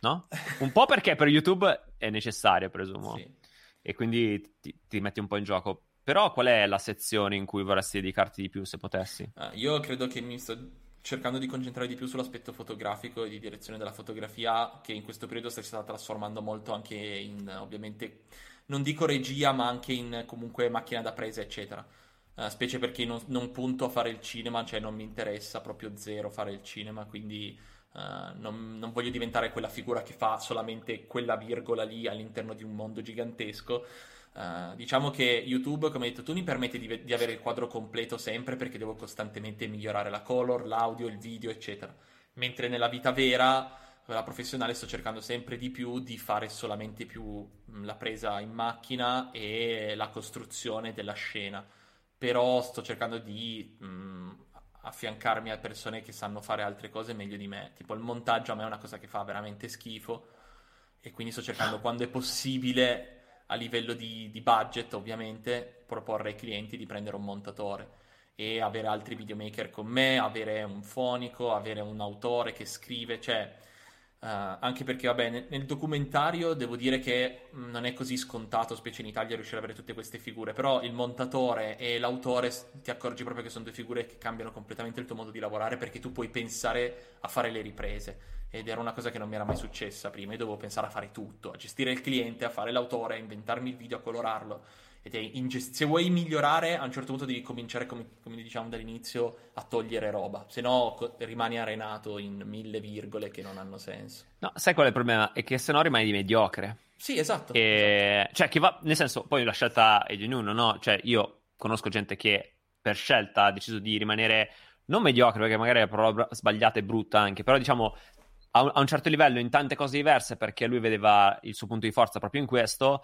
no? Un po' perché per YouTube è necessario, presumo. Sì. E quindi ti, ti, metti un po' in gioco. Però qual è la sezione in cui vorresti dedicarti di più, se potessi? Ah, io credo che mi sto cercando di concentrare di più sull'aspetto fotografico e di direzione della fotografia, che in questo periodo si sta trasformando molto anche in, ovviamente, non dico regia, ma anche in comunque macchina da presa, eccetera. Uh, specie perché non, non, punto a fare il cinema, cioè non mi interessa proprio zero fare il cinema, quindi uh, non, non voglio diventare quella figura che fa solamente quella virgola lì all'interno di un mondo gigantesco. Uh, diciamo che YouTube, come hai detto tu, mi permette di, di, avere il quadro completo sempre perché devo costantemente migliorare la color, l'audio, il video, eccetera. Mentre nella vita vera, quella professionale, sto cercando sempre di più di fare solamente più mm, la presa in macchina e la costruzione della scena. Però sto cercando di mh, mm, affiancarmi a persone che sanno fare altre cose meglio di me. Tipo il montaggio a me è una cosa che fa veramente schifo e quindi sto cercando quando è possibile a livello di, di budget ovviamente proporre ai clienti di prendere un montatore e avere altri videomaker con me, avere un fonico, avere un autore che scrive, cioè Uh, anche perché, vabbè, nel, nel, documentario devo dire che mh, non è così scontato, specie in Italia, riuscire ad avere tutte queste figure. Però il montatore e l'autore ti accorgi proprio che sono due figure che cambiano completamente il tuo modo di lavorare perché tu puoi pensare a fare le riprese. Ed era una cosa che non mi era mai successa prima. Io dovevo pensare a fare tutto, a gestire il cliente, a fare l'autore, a inventarmi il video, a colorarlo Gest- se vuoi migliorare, a un certo punto devi cominciare, come, come diciamo dall'inizio, a togliere roba. Se no, co- rimani arenato in mille virgole che non hanno senso. No, sai qual è il problema? È che se no rimani mediocre. Sì, esatto. E... esatto. Cioè, che va, nel senso, poi la scelta è di ognuno, no? Cioè, io conosco gente che per scelta ha deciso di rimanere non mediocre, perché magari la parola sbagliata e brutta anche, però diciamo a un, a un certo livello in tante cose diverse, perché lui vedeva il suo punto di forza proprio in questo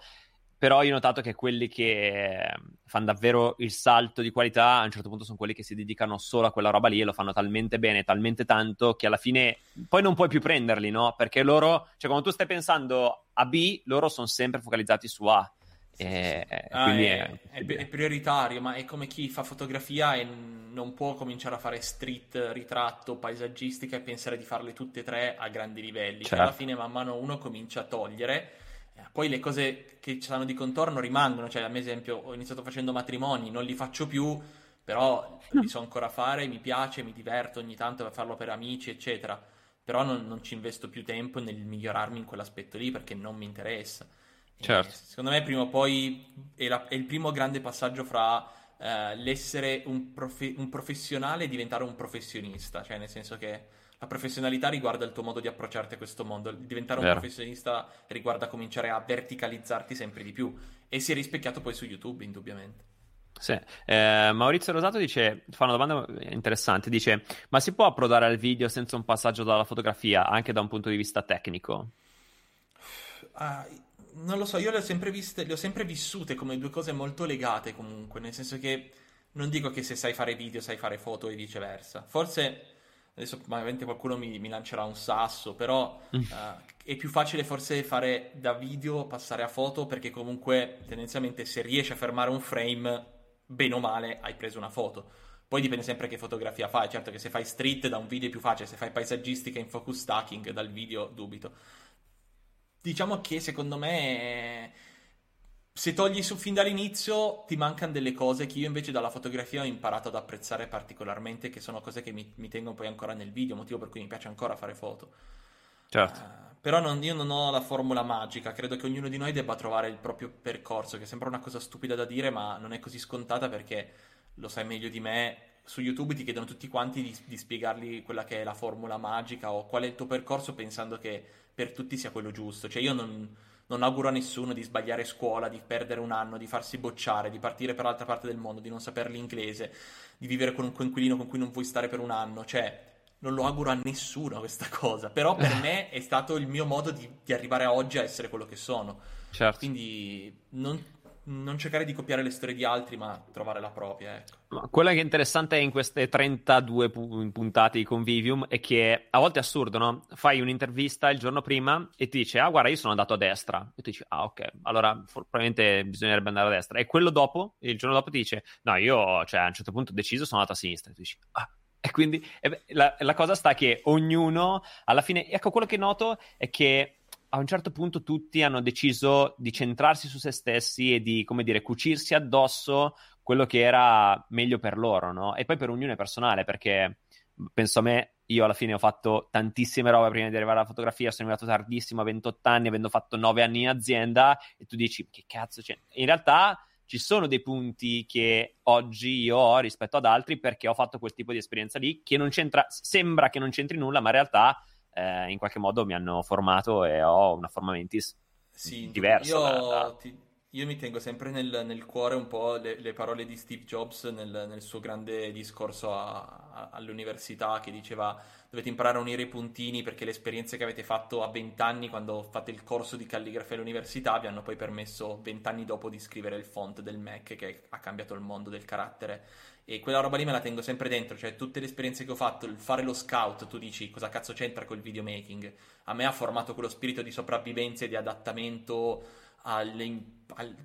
però io ho notato che quelli che fanno davvero il salto di qualità a un certo punto sono quelli che si dedicano solo a quella roba lì e lo fanno talmente bene, talmente tanto che alla fine poi non puoi più prenderli, no? Perché loro, cioè quando tu stai pensando a B, loro sono sempre focalizzati su A. E, ah, è, è, è, prioritario, ma è come chi fa fotografia e non può cominciare a fare street, ritratto, paesaggistica e pensare di farle tutte e tre a grandi livelli. Certo. Cioè, alla fine, man mano uno comincia a togliere poi le cose che ci stanno di contorno rimangono, cioè ad esempio ho iniziato facendo matrimoni, non li faccio più, però li so ancora fare, mi piace, mi diverto ogni tanto per farlo per amici, eccetera. Però non, non ci investo più tempo nel migliorarmi in quell'aspetto lì perché non mi interessa. Certo. secondo me prima o poi è, la, è, il primo grande passaggio fra eh, l'essere un, profe- un professionale e diventare un professionista, cioè nel senso che la professionalità riguarda il tuo modo di approcciarti a questo mondo. Diventare un Vero. professionista riguarda cominciare a verticalizzarti sempre di più. E si è rispecchiato poi su YouTube, indubbiamente. Sì. Eh, Maurizio Rosato dice, fa una domanda interessante, dice, ma si può approdare al video senza un passaggio dalla fotografia, anche da un punto di vista tecnico? Uh, non lo so, io le ho sempre viste, le ho sempre vissute come due cose molto legate comunque, nel senso che non dico che se sai fare video sai fare foto e viceversa. Forse adesso magari qualcuno mi, mi, lancerà un sasso, però uh, è più facile forse fare da video passare a foto perché comunque tendenzialmente se riesci a fermare un frame, bene o male hai preso una foto. Poi dipende sempre che fotografia fai, certo che se fai street da un video è più facile, se fai paesaggistica in focus stacking dal video dubito. Diciamo che secondo me se togli su fin dall'inizio ti mancano delle cose che io invece dalla fotografia ho imparato ad apprezzare particolarmente, che sono cose che mi, mi tengono poi ancora nel video, motivo per cui mi piace ancora fare foto. Certo. Uh, però non, io non ho la formula magica, credo che ognuno di noi debba trovare il proprio percorso, che sembra una cosa stupida da dire, ma non è così scontata perché lo sai meglio di me. Su YouTube ti chiedono tutti quanti di, di spiegargli quella che è la formula magica o qual è il tuo percorso pensando che per tutti sia quello giusto. Cioè io non non auguro a nessuno di sbagliare scuola, di perdere un anno, di farsi bocciare, di partire per l'altra parte del mondo, di non sapere l'inglese, di vivere con un coinquilino con cui non vuoi stare per un anno. Cioè, non lo auguro a nessuno questa cosa. Però per me è stato il mio modo di, di arrivare a oggi a essere quello che sono. Certo. Quindi non, non cercare di copiare le storie di altri, ma trovare la propria. Ecco. Quello che è interessante in queste 32 puntate di Convivium è che a volte è assurdo, no? Fai un'intervista il giorno prima e ti dice, ah, guarda, io sono andato a destra. E tu dici, ah, ok, allora probabilmente bisognerebbe andare a destra. E quello dopo, il giorno dopo ti dice, no, io, cioè, a un certo punto ho deciso, sono andato a sinistra. E tu dici, ah. E quindi e la, la cosa sta che ognuno, alla fine, ecco, quello che noto è che a un certo punto tutti hanno deciso di centrarsi su se stessi e di, come dire, cucirsi addosso quello che era meglio per loro, no? E poi per ognuno è personale, perché penso a me, io alla fine ho fatto tantissime robe prima di arrivare alla fotografia, sono arrivato tardissimo a 28 anni, avendo fatto 9 anni in azienda, e tu dici, che cazzo c'è? In realtà ci sono dei punti che oggi io ho rispetto ad altri perché ho fatto quel tipo di esperienza lì, che non c'entra, sembra che non c'entri nulla, ma in realtà eh, in qualche modo mi hanno formato e ho una forma mentis sì, diversa. Io, ti, io, mi tengo sempre nel, nel cuore un po' le, le, parole di Steve Jobs nel, nel suo grande discorso a, a, all'università che diceva dovete imparare a unire i puntini perché le esperienze che avete fatto a 20 anni quando fate il corso di calligrafia all'università vi hanno poi permesso 20 anni dopo di scrivere il font del Mac che ha cambiato il mondo del carattere e quella roba lì me la tengo sempre dentro, cioè tutte le esperienze che ho fatto, il fare lo scout, tu dici cosa cazzo c'entra col videomaking? A me ha formato quello spirito di sopravvivenza e di adattamento a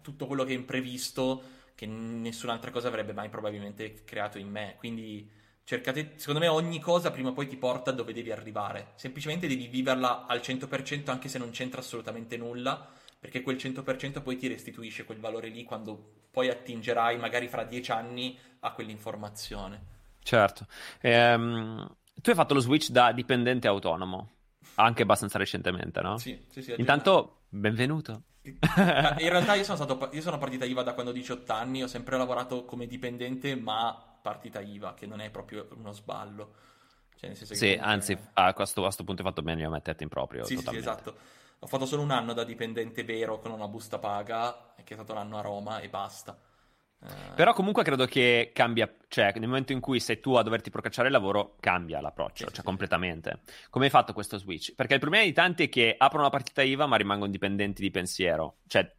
tutto quello che è imprevisto che nessun'altra cosa avrebbe mai probabilmente creato in me. Quindi cercate, secondo me ogni cosa prima o poi ti porta dove devi arrivare. Semplicemente devi viverla al 100% anche se non c'entra assolutamente nulla perché quel 100% poi ti restituisce quel valore lì quando poi attingerai magari fra dieci anni a quell'informazione. Certo. Ehm, tu hai fatto lo switch da dipendente a autonomo, anche abbastanza recentemente, no? Sì, sì, sì. Intanto, benvenuto. In realtà io sono, stato, io sono partita IVA da quando ho 18 anni, ho sempre lavorato come dipendente, ma partita IVA, che non è proprio uno sballo. Cioè, sì, anzi, a questo, a questo, punto hai fatto bene a metterti in proprio. Sì, sì, esatto. Ho fatto solo un anno da dipendente vero con una busta paga, che è stato l'anno a Roma, e basta. Eh... Però comunque credo che cambia, cioè nel momento in cui sei tu a doverti procacciare il lavoro, cambia l'approccio, sì, cioè sì, completamente. Sì. Come hai fatto questo switch? Perché il problema di tanti è che aprono la partita IVA ma rimangono dipendenti di pensiero. Cioè,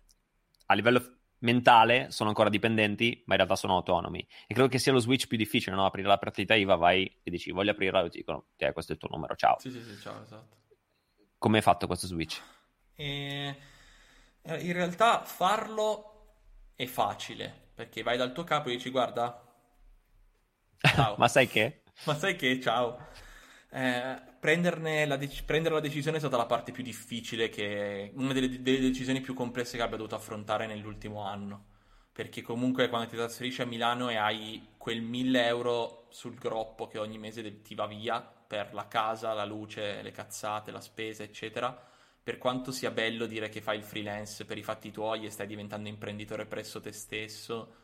a livello mentale sono ancora dipendenti, ma in realtà sono autonomi. E credo che sia lo switch più difficile, no? Aprire la partita IVA, vai e dici voglio aprirla, e ti dicono, ok, questo è il tuo numero, ciao. Sì, sì, sì, ciao, esatto. Come hai fatto questo switch? Eh, in realtà farlo è facile, perché vai dal tuo capo e dici guarda, ciao. Ma sai che? Ma sai che, ciao. Eh, la dec- prendere la decisione è stata la parte più difficile, che una delle, delle, decisioni più complesse che abbia dovuto affrontare nell'ultimo anno. Perché comunque quando ti trasferisci a Milano e hai quel 1000 euro sul groppo che ogni mese ti va via per la casa, la luce, le cazzate, la spesa, eccetera, per quanto sia bello dire che fai il freelance per i fatti tuoi e stai diventando imprenditore presso te stesso,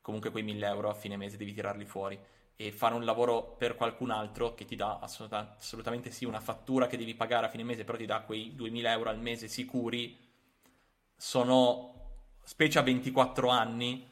comunque quei 1000 euro a fine mese devi tirarli fuori. E fare un lavoro per qualcun altro che ti dà assoluta- assolutamente sì una fattura che devi pagare a fine mese, però ti dà quei 2000 euro al mese sicuri, sono, specie a 24 anni,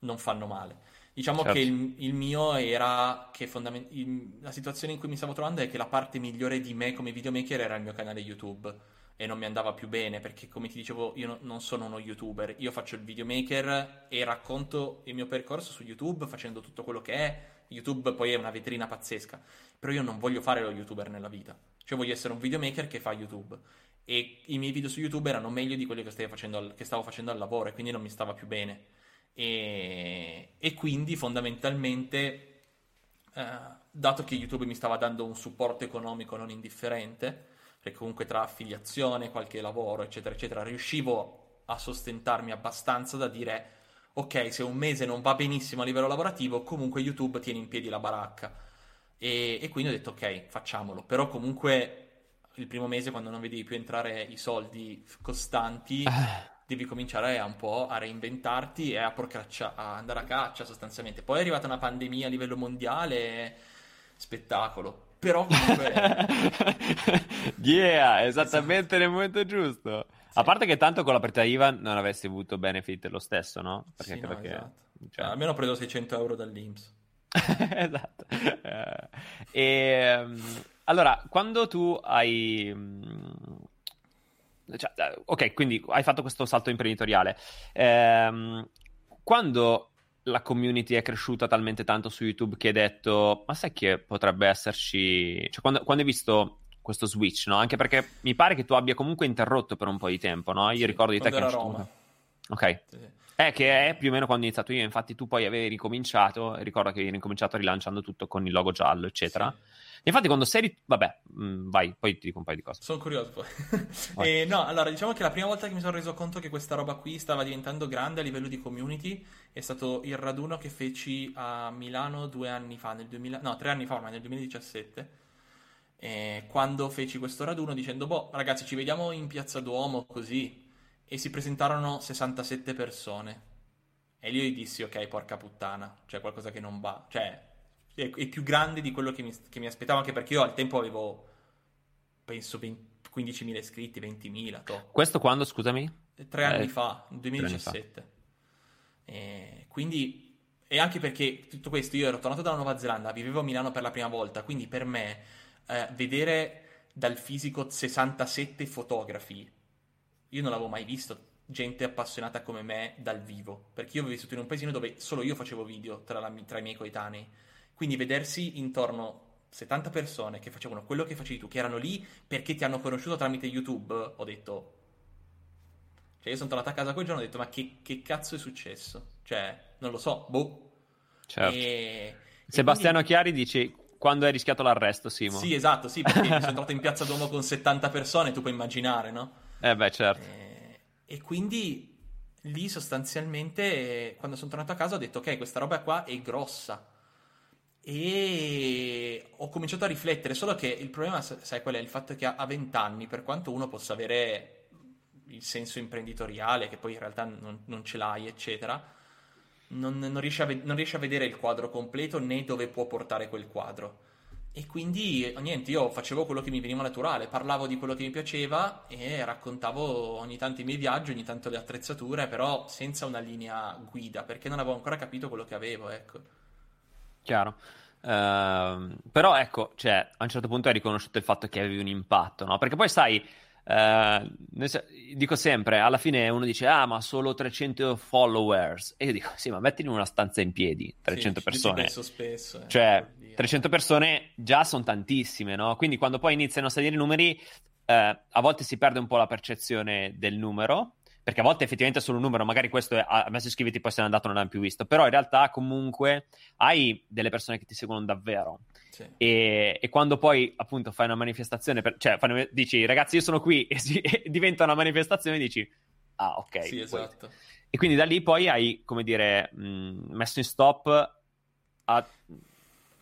non fanno male. Diciamo certo. che il, il, mio era che fondament- il, la situazione in cui mi stavo trovando è che la parte migliore di me come videomaker era il mio canale YouTube e non mi andava più bene perché come ti dicevo io no, non sono uno youtuber, io faccio il videomaker e racconto il mio percorso su YouTube facendo tutto quello che è, YouTube poi è una vetrina pazzesca, però io non voglio fare lo youtuber nella vita, cioè voglio essere un videomaker che fa YouTube e i miei video su YouTube erano meglio di quelli che, facendo al, che stavo facendo al lavoro e quindi non mi stava più bene e, e quindi fondamentalmente eh, dato che YouTube mi stava dando un supporto economico non indifferente perché comunque tra affiliazione, qualche lavoro, eccetera, eccetera, riuscivo a sostentarmi abbastanza da dire ok, se un mese non va benissimo a livello lavorativo, comunque YouTube tiene in piedi la baracca. E, e quindi ho detto ok, facciamolo. Però comunque il primo mese, quando non vedevi più entrare i soldi costanti, devi cominciare a un po' a reinventarti e a, porcaccia- a andare a caccia sostanzialmente. Poi è arrivata una pandemia a livello mondiale, spettacolo. Però comunque... yeah, esattamente esatto. nel momento giusto. A parte che tanto con la partita IVA non avresti avuto benefit lo stesso, no? Perché, sì, no, che... esatto. cioè... almeno ho preso 600 euro dall'Inps. esatto. E, um, allora, quando tu hai... Um, cioè, eh, ok, quindi hai fatto questo salto imprenditoriale. Um, quando la community è cresciuta talmente tanto su YouTube che hai detto, ma sai che potrebbe esserci... Cioè, quando, quando hai visto questo switch, no? Anche perché mi pare che tu abbia comunque interrotto per un po' di tempo, no? Io sì, ricordo di te che... Roma. Ok. Sì, sì. Eh, che è più o meno quando ho iniziato io, infatti tu poi avevi ricominciato, ricordo che avevi ricominciato rilanciando tutto con il logo giallo, eccetera. Sì. Infatti quando sei... Rit- Vabbè, mh, mm, vai, poi ti dico un paio di cose. Sono curioso poi. eh, no, allora, diciamo che la prima volta che mi sono reso conto che questa roba qui stava diventando grande a livello di community è stato il raduno che feci a Milano due anni fa, nel 2000... No, tre anni fa ormai, nel 2017 eh, quando feci questo raduno dicendo, boh, ragazzi, ci vediamo in Piazza Duomo così. E si presentarono 67 persone. E lì io gli dissi, ok, porca puttana, c'è qualcosa che non va. Cioè, è, è più grande di quello che mi, che mi, aspettavo, anche perché io al tempo avevo, penso, 20, 15.000 iscritti, 20.000. To. Questo quando, scusami? Tre anni eh, fa, nel 2017. E quindi e anche perché tutto questo io ero tornato dalla Nuova Zelanda, vivevo a Milano per la prima volta, quindi per me eh, vedere dal fisico 67 fotografi, io non l'avevo mai visto gente appassionata come me dal vivo, perché io avevo vissuto in un paesino dove solo io facevo video tra, la, tra i miei coetanei, quindi vedersi intorno 70 persone che facevano quello che facevi tu, che erano lì perché ti hanno conosciuto tramite YouTube, ho detto... Cioè io sono tornato a casa quel giorno e ho detto ma che, che cazzo è successo? Cioè, non lo so, boh. Certo. E... Sebastiano e quindi... Chiari dice quando hai rischiato l'arresto, Simo. Sì, esatto, sì, perché sono entrato in Piazza Duomo con 70 persone, tu puoi immaginare, no? Eh beh, certo. Eh, e quindi lì sostanzialmente, quando sono tornato a casa, ho detto, ok, questa roba qua è grossa. E ho cominciato a riflettere, solo che il problema, sai qual è? Il fatto che a 20 anni, per quanto uno possa avere il senso imprenditoriale, che poi in realtà non, non ce l'hai, eccetera, non, non, riesce ve- non, riesce a vedere il quadro completo né dove può portare quel quadro. E quindi niente, io facevo quello che mi veniva naturale, parlavo di quello che mi piaceva e raccontavo ogni tanto i miei viaggi, ogni tanto le attrezzature, però senza una linea guida, perché non avevo ancora capito quello che avevo, ecco. Chiaro. Uh, però ecco, cioè, a un certo punto hai riconosciuto il fatto che avevi un impatto, no? Perché poi sai, Uh, dico sempre, alla fine uno dice, ah, ma solo 300 followers. E io dico, sì, ma mettili in una stanza in piedi, 300 sì, persone. Spesso, eh, cioè, 300 persone già sono tantissime, no? Quindi quando poi iniziano a salire i numeri, uh, a volte si perde un po' la percezione del numero. Perché a volte effettivamente è solo un numero, magari questo è, ha messo iscriviti, poi se n'è andato non l'hanno più visto. Però in realtà comunque hai delle persone che ti seguono davvero. Sì. E, e, quando poi appunto fai una manifestazione, per, cioè fai, dici ragazzi io sono qui e, si, e, diventa una manifestazione dici ah ok. Sì, esatto. E quindi da lì poi hai, come dire, mh, messo in stop a,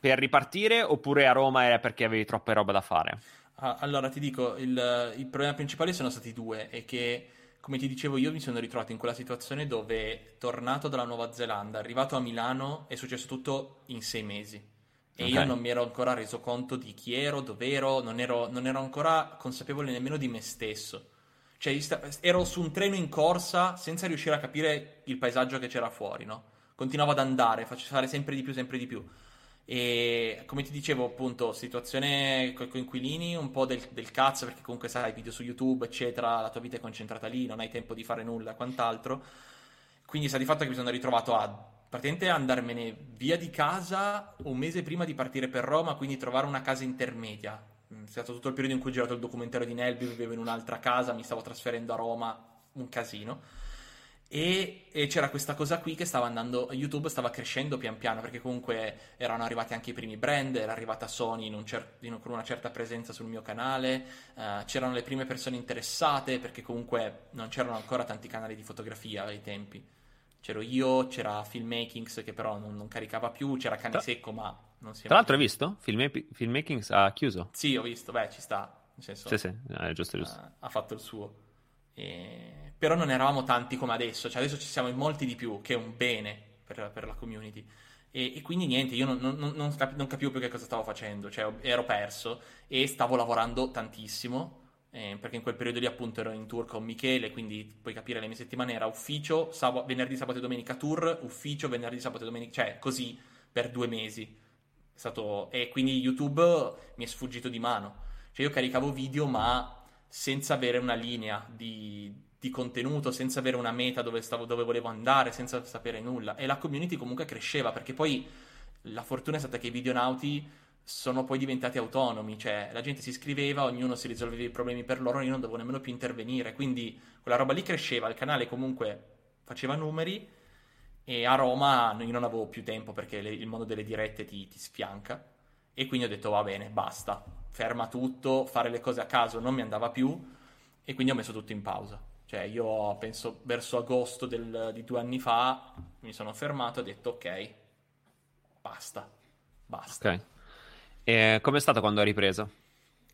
per ripartire oppure a Roma era perché avevi troppe robe da fare? Ah, allora ti dico, il, il problema principale sono stati due, è che come ti dicevo io mi sono ritrovato in quella situazione dove tornato dalla Nuova Zelanda, arrivato a Milano, è successo tutto in sei mesi e okay. io non mi ero ancora reso conto di chi ero, dove ero, non ero, non ero ancora consapevole nemmeno di me stesso. Cioè, ero su un treno in corsa senza riuscire a capire il paesaggio che c'era fuori, no? Continuavo ad andare, faccio fare sempre di più, sempre di più. E come ti dicevo, appunto, situazione con i coinquilini, un po' del, del, cazzo, perché comunque sai, video su YouTube, eccetera, la tua vita è concentrata lì, non hai tempo di fare nulla, quant'altro. Quindi sta di fatto che mi sono ritrovato a praticamente andarmene via di casa un mese prima di partire per Roma, quindi trovare una casa intermedia. Mm, è stato tutto il periodo in cui ho girato il documentario di Nelby, vivevo in un'altra casa, mi stavo trasferendo a Roma, un casino. E, e, c'era questa cosa qui che stava andando, YouTube stava crescendo pian piano perché comunque erano arrivati anche i primi brand, era arrivata Sony in un cer- in, con una certa presenza sul mio canale, uh, c'erano le prime persone interessate perché comunque non c'erano ancora tanti canali di fotografia ai tempi. C'ero io, c'era Filmmakings che però non, non caricava più, c'era Cane Secco ma non si è Tra l'altro hai visto? Filme- Filmmakings ha chiuso? Sì, ho visto, beh ci sta, nel senso... Sì, sì, è giusto, giusto. Uh, ha fatto il suo. E... Però non eravamo tanti come adesso, cioè adesso ci siamo in molti di più, che è un bene per, per la community. E, e, quindi niente, io non, non, non, non, capivo più che cosa stavo facendo, cioè ero perso e stavo lavorando tantissimo. Eh, perché in quel periodo lì appunto ero in tour con Michele, quindi puoi capire le mie settimane era ufficio, sab- venerdì, sabato e domenica tour, ufficio, venerdì, sabato e domenica, cioè così per due mesi. Stato... E quindi YouTube mi è sfuggito di mano. Cioè io caricavo video ma senza avere una linea di, di contenuto, senza avere una meta dove, stavo, dove volevo andare, senza sapere nulla. E la community comunque cresceva, perché poi la fortuna è stata che i videonauti sono poi diventati autonomi, cioè la gente si iscriveva, ognuno si risolveva i problemi per loro, io non dovevo nemmeno più intervenire, quindi quella roba lì cresceva, il canale comunque faceva numeri e a Roma io non avevo più tempo perché le, il mondo delle dirette ti, ti sfianca e quindi ho detto va bene, basta, ferma tutto, fare le cose a caso non mi andava più e quindi ho messo tutto in pausa. Cioè, io penso verso agosto del, di due anni fa mi sono fermato e ho detto ok, basta, basta. Ok. E com'è stato quando hai ripreso?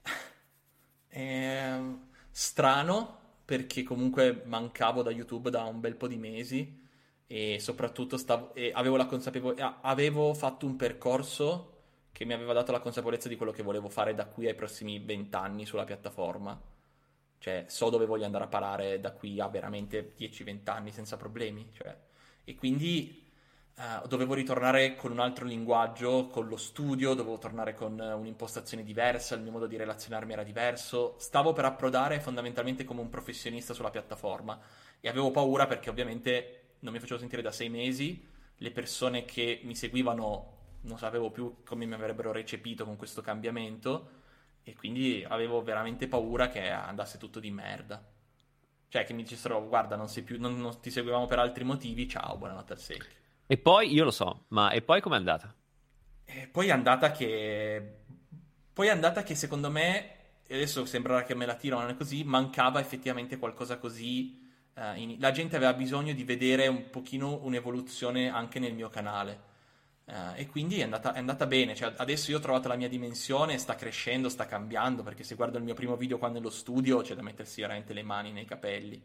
eh, strano, perché comunque mancavo da YouTube da un bel po' di mesi e soprattutto stavo, e avevo la consapevolezza, avevo fatto un percorso che mi aveva dato la consapevolezza di quello che volevo fare da qui ai prossimi vent'anni sulla piattaforma cioè, so dove voglio andare a parare da qui a veramente 10-20 anni senza problemi. Cioè. E quindi uh, dovevo ritornare con un altro linguaggio, con lo studio, dovevo tornare con un'impostazione diversa, il mio modo di relazionarmi era diverso. Stavo per approdare fondamentalmente come un professionista sulla piattaforma e avevo paura perché ovviamente non mi facevo sentire da sei mesi, le persone che mi seguivano non sapevo più come mi avrebbero recepito con questo cambiamento e quindi avevo veramente paura che andasse tutto di merda. Cioè, che mi dicessero, guarda, non, più, non, non ti seguivamo per altri motivi, ciao, buonanotte al secchio. E poi, io lo so, ma e poi com'è andata? E poi è andata che... Poi è andata che secondo me, e adesso sembrerà che me la tiro, non è così, mancava effettivamente qualcosa così... Uh, in... La gente aveva bisogno di vedere un pochino un'evoluzione anche nel mio canale Uh, e quindi è andata, è andata bene, cioè, adesso io ho trovato la mia dimensione, sta crescendo, sta cambiando, perché se guardo il mio primo video qua nello studio c'è da mettersi veramente le mani nei capelli.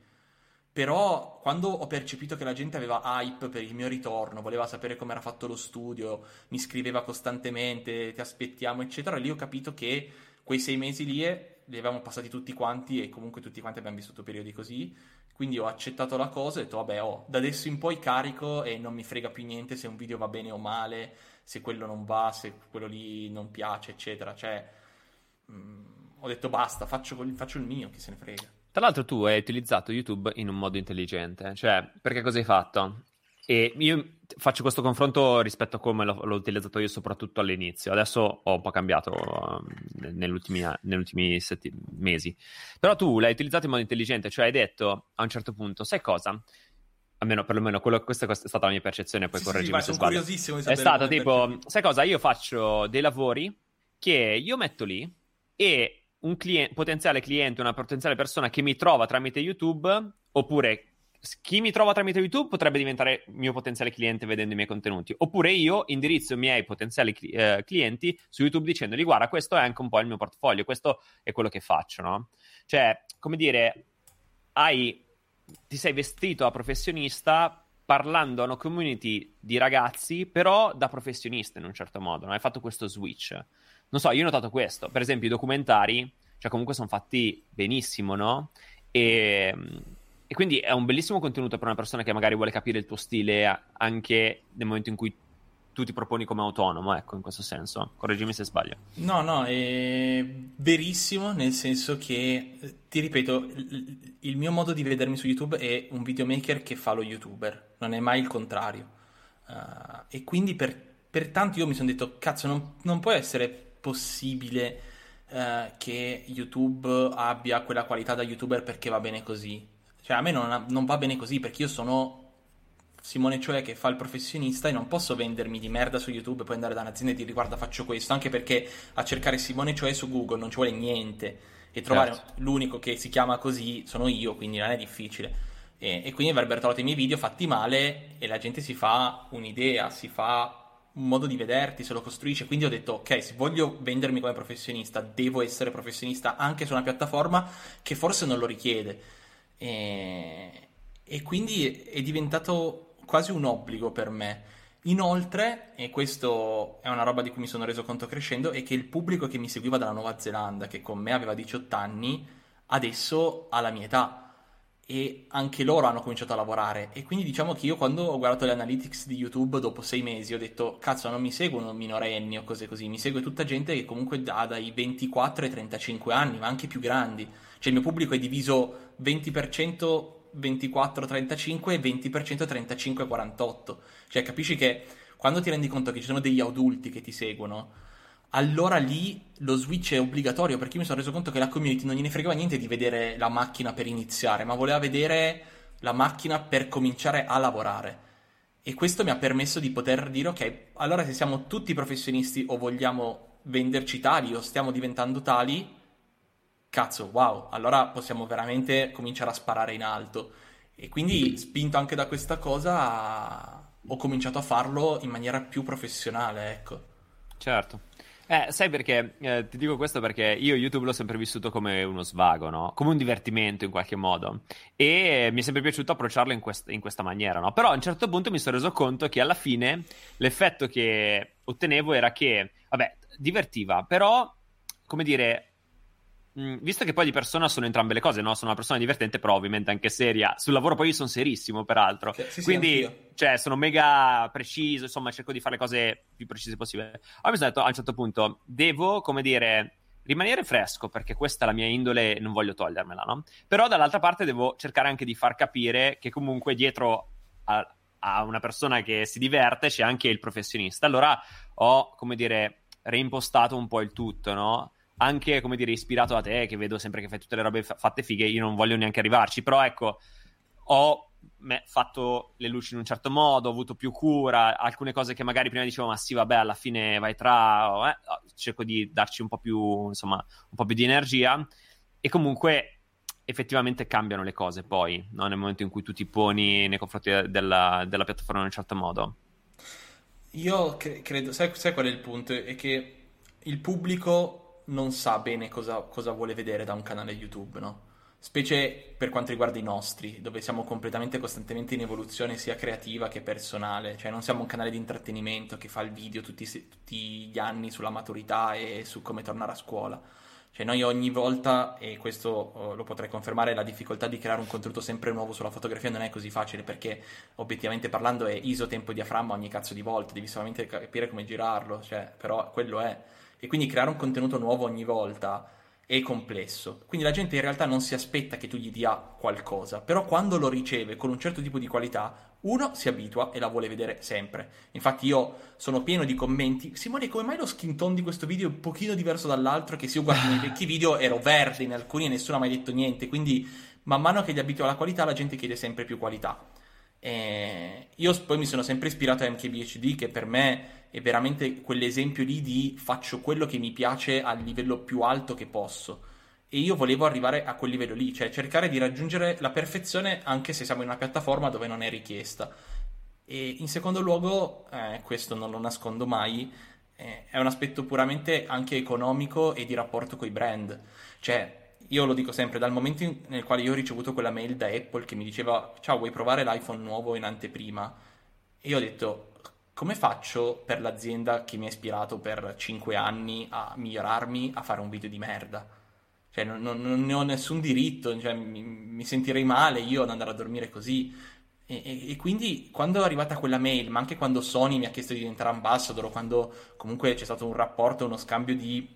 Però quando ho percepito che la gente aveva hype per il mio ritorno, voleva sapere come era fatto lo studio, mi scriveva costantemente, ti aspettiamo, eccetera, lì ho capito che quei sei mesi lì li avevamo passati tutti quanti e comunque tutti quanti abbiamo vissuto periodi così quindi ho accettato la cosa e ho detto, vabbè, oh, da adesso in poi carico e non mi frega più niente se un video va bene o male, se quello non va, se quello lì non piace, eccetera. Cioè, mh, mm, ho detto basta, faccio, faccio, il mio, chi se ne frega. Tra l'altro tu hai utilizzato YouTube in un modo intelligente, cioè, perché cosa hai fatto? E io faccio questo confronto rispetto a come l'ho, l'ho, utilizzato io soprattutto all'inizio. Adesso ho un po' cambiato uh, negli ultimi, setti- mesi. Però tu l'hai utilizzato in modo intelligente, cioè hai detto a un certo punto, sai cosa? Almeno, perlomeno, quello, questa è stata la mia percezione, poi sì, correggimi sì, se sbaglio. Curiosissimo è stato tipo, perché... sai cosa? Io faccio dei lavori che io metto lì e un client, potenziale cliente, una potenziale persona che mi trova tramite YouTube oppure chi mi trova tramite YouTube potrebbe diventare mio potenziale cliente vedendo i miei contenuti, oppure io indirizzo i miei potenziali eh, clienti su YouTube dicendogli guarda, questo è anche un po' il mio portfolio, questo è quello che faccio, no? Cioè, come dire, hai, ti sei vestito a professionista parlando a una community di ragazzi, però da professionista in un certo modo, no? Hai fatto questo switch. Non so, io ho notato questo, per esempio i documentari, cioè comunque sono fatti benissimo, no? E e quindi è un bellissimo contenuto per una persona che magari vuole capire il tuo stile anche nel momento in cui tu ti proponi come autonomo, ecco, in questo senso. Correggimi se sbaglio. No, no, è verissimo, nel senso che, ti ripeto, il mio modo di vedermi su YouTube è un videomaker che fa lo youtuber, non è mai il contrario. Uh, e quindi per, per, tanto io mi sono detto, cazzo, non, non può essere possibile uh, che YouTube abbia quella qualità da youtuber perché va bene così Cioè, a me non, non va bene così perché io sono Simone Cioè che fa il professionista e non posso vendermi di merda su YouTube e poi andare da un'azienda e dire guarda faccio questo, anche perché a cercare Simone Cioè su Google non ci vuole niente e trovare certo. l'unico che si chiama così sono io, quindi non è difficile. E, e, quindi avrebbero trovato i miei video fatti male e la gente si fa un'idea, si fa un modo di vederti, se lo costruisce. Quindi ho detto, ok, se voglio vendermi come professionista, devo essere professionista anche su una piattaforma che forse non lo richiede. E, e quindi è diventato quasi un obbligo per me. Inoltre, e questo è una roba di cui mi sono reso conto crescendo, è che il pubblico che mi seguiva dalla Nuova Zelanda, che con me aveva 18 anni, adesso ha la mia età e anche loro hanno cominciato a lavorare e quindi diciamo che io quando ho guardato le analytics di YouTube dopo sei mesi ho detto cazzo non mi seguono minorenni o cose così mi segue tutta gente che comunque ha dai 24 ai 35 anni ma anche più grandi cioè il mio pubblico è diviso 20% 24-35 e 20% 35-48. Cioè, capisci che quando ti rendi conto che ci sono degli adulti che ti seguono, allora lì lo switch è obbligatorio perché io mi sono reso conto che la community non gliene fregava niente di vedere la macchina per iniziare, ma voleva vedere la macchina per cominciare a lavorare. E questo mi ha permesso di poter dire, ok, allora se siamo tutti professionisti o vogliamo venderci tali o stiamo diventando tali, cazzo, wow, allora possiamo veramente cominciare a sparare in alto. E quindi, spinto anche da questa cosa, ho cominciato a farlo in maniera più professionale, ecco. Certo. Eh, sai perché? Eh, ti dico questo perché io YouTube l'ho sempre vissuto come uno svago, no? Come un divertimento in qualche modo. E mi è sempre piaciuto approcciarlo in, quest- in questa maniera, no? Però a un certo punto mi sono reso conto che alla fine l'effetto che ottenevo era che, vabbè, divertiva, però, come dire, Mm, visto che poi di persona sono entrambe le cose, no? Sono una persona divertente, però ovviamente anche seria. Sul lavoro poi io sono serissimo, peraltro. Sì, sì, Quindi, cioè, sono mega preciso, insomma, cerco di fare le cose più precise possibile. Poi mi sono detto, a un certo punto, devo, come dire, rimanere fresco, perché questa è la mia indole e non voglio togliermela, no? Però dall'altra parte devo cercare anche di far capire che comunque dietro a, a una persona che si diverte c'è anche il professionista. Allora ho, come dire, reimpostato un po' il tutto, no? Anche, come dire, ispirato da te, che vedo sempre che fai tutte le robe f- fatte fighe, io non voglio neanche arrivarci, però ecco, ho fatto le luci in un certo modo, ho avuto più cura, alcune cose che magari prima dicevo, ma sì, vabbè, alla fine vai tra, eh, cerco di darci un po' più, insomma, un po' più di energia, e comunque effettivamente cambiano le cose poi, no? nel momento in cui tu ti poni nei confronti della, della piattaforma in un certo modo. Io cre- credo, sai, sai qual è il punto? È che il pubblico non sa bene cosa, cosa vuole vedere da un canale YouTube, no? Specie per quanto riguarda i nostri, dove siamo completamente costantemente in evoluzione sia creativa che personale, cioè non siamo un canale di intrattenimento che fa il video tutti, tutti gli anni sulla maturità e su come tornare a scuola. Cioè noi ogni volta, e questo oh, lo potrei confermare, la difficoltà di creare un contenuto sempre nuovo sulla fotografia non è così facile perché obiettivamente parlando è ISO tempo diaframma ogni cazzo di volta, devi solamente capire come girarlo, cioè, però quello è e quindi creare un contenuto nuovo ogni volta è complesso. Quindi la gente in realtà non si aspetta che tu gli dia qualcosa, però quando lo riceve con un certo tipo di qualità, uno si abitua e la vuole vedere sempre. Infatti io sono pieno di commenti. Simone, come mai lo skin tone di questo video è un pochino diverso dall'altro? Che se io guardo i vecchi video ero verde in alcuni e nessuno ha mai detto niente. Quindi man mano che gli abituo alla qualità, la gente chiede sempre più qualità. E io poi mi sono sempre ispirato a MKBHD, che per me è veramente quell'esempio lì di faccio quello che mi piace al livello più alto che posso. E io volevo arrivare a quel livello lì, cioè cercare di raggiungere la perfezione anche se siamo in una piattaforma dove non è richiesta. E in secondo luogo, eh, questo non lo nascondo mai, eh, è un aspetto puramente anche economico e di rapporto con i brand. Cioè, io lo dico sempre, dal momento in, nel quale io ho ricevuto quella mail da Apple che mi diceva ciao, vuoi provare l'iPhone nuovo in anteprima? E io ho detto, come faccio per l'azienda che mi ha ispirato per 5 anni a migliorarmi a fare un video di merda? Cioè, non, non, ne ho nessun diritto, cioè, mi, mi, sentirei male io ad andare a dormire così. E, e, e, quindi quando è arrivata quella mail, ma anche quando Sony mi ha chiesto di diventare ambassador, o quando comunque c'è stato un rapporto, uno scambio di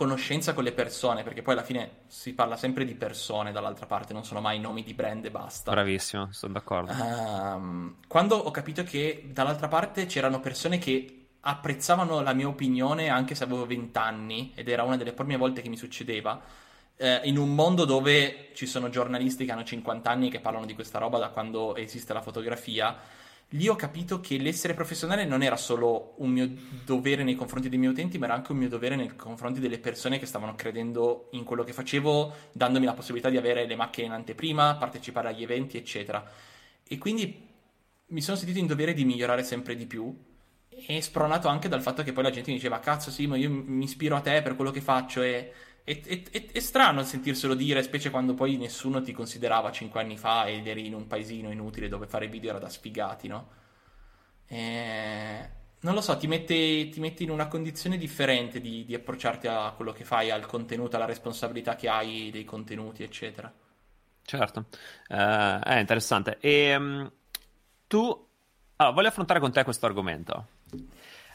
conoscenza con le persone, perché poi alla fine si parla sempre di persone dall'altra parte, non sono mai nomi di brand e basta. Bravissimo, sono d'accordo. Um, quando ho capito che dall'altra parte c'erano persone che apprezzavano la mia opinione anche se avevo 20 anni, ed era una delle prime volte che mi succedeva, eh, in un mondo dove ci sono giornalisti che hanno 50 anni che parlano di questa roba da quando esiste la fotografia, lì ho capito che l'essere professionale non era solo un mio dovere nei confronti dei miei utenti, ma era anche un mio dovere nei confronti delle persone che stavano credendo in quello che facevo, dandomi la possibilità di avere le macchine in anteprima, partecipare agli eventi, eccetera. E quindi mi sono sentito in dovere di migliorare sempre di più e spronato anche dal fatto che poi la gente mi diceva cazzo sì, ma io mi ispiro a te per quello che faccio e è, è, è, strano sentirselo dire, specie quando poi nessuno ti considerava 5 anni fa ed eri in un paesino inutile dove fare video era da sfigati, no? E... Non lo so, ti mette, ti mette, in una condizione differente di, di, approcciarti a quello che fai, al contenuto, alla responsabilità che hai dei contenuti, eccetera. Certo, uh, è interessante. E um, tu, allora, voglio affrontare con te questo argomento, uh,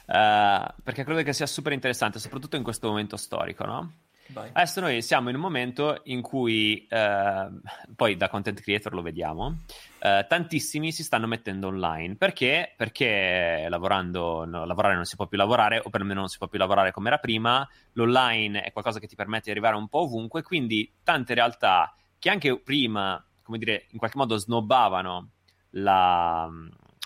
perché credo che sia super interessante, soprattutto in questo momento storico, no? Vai. Adesso noi siamo in un momento in cui, eh, poi da content creator lo vediamo, eh, tantissimi si stanno mettendo online. Perché? Perché lavorando, no, lavorare non si può più lavorare, o perlomeno non si può più lavorare come era prima. L'online è qualcosa che ti permette di arrivare un po' ovunque, quindi tante realtà che anche prima, come dire, in qualche modo snobbavano la,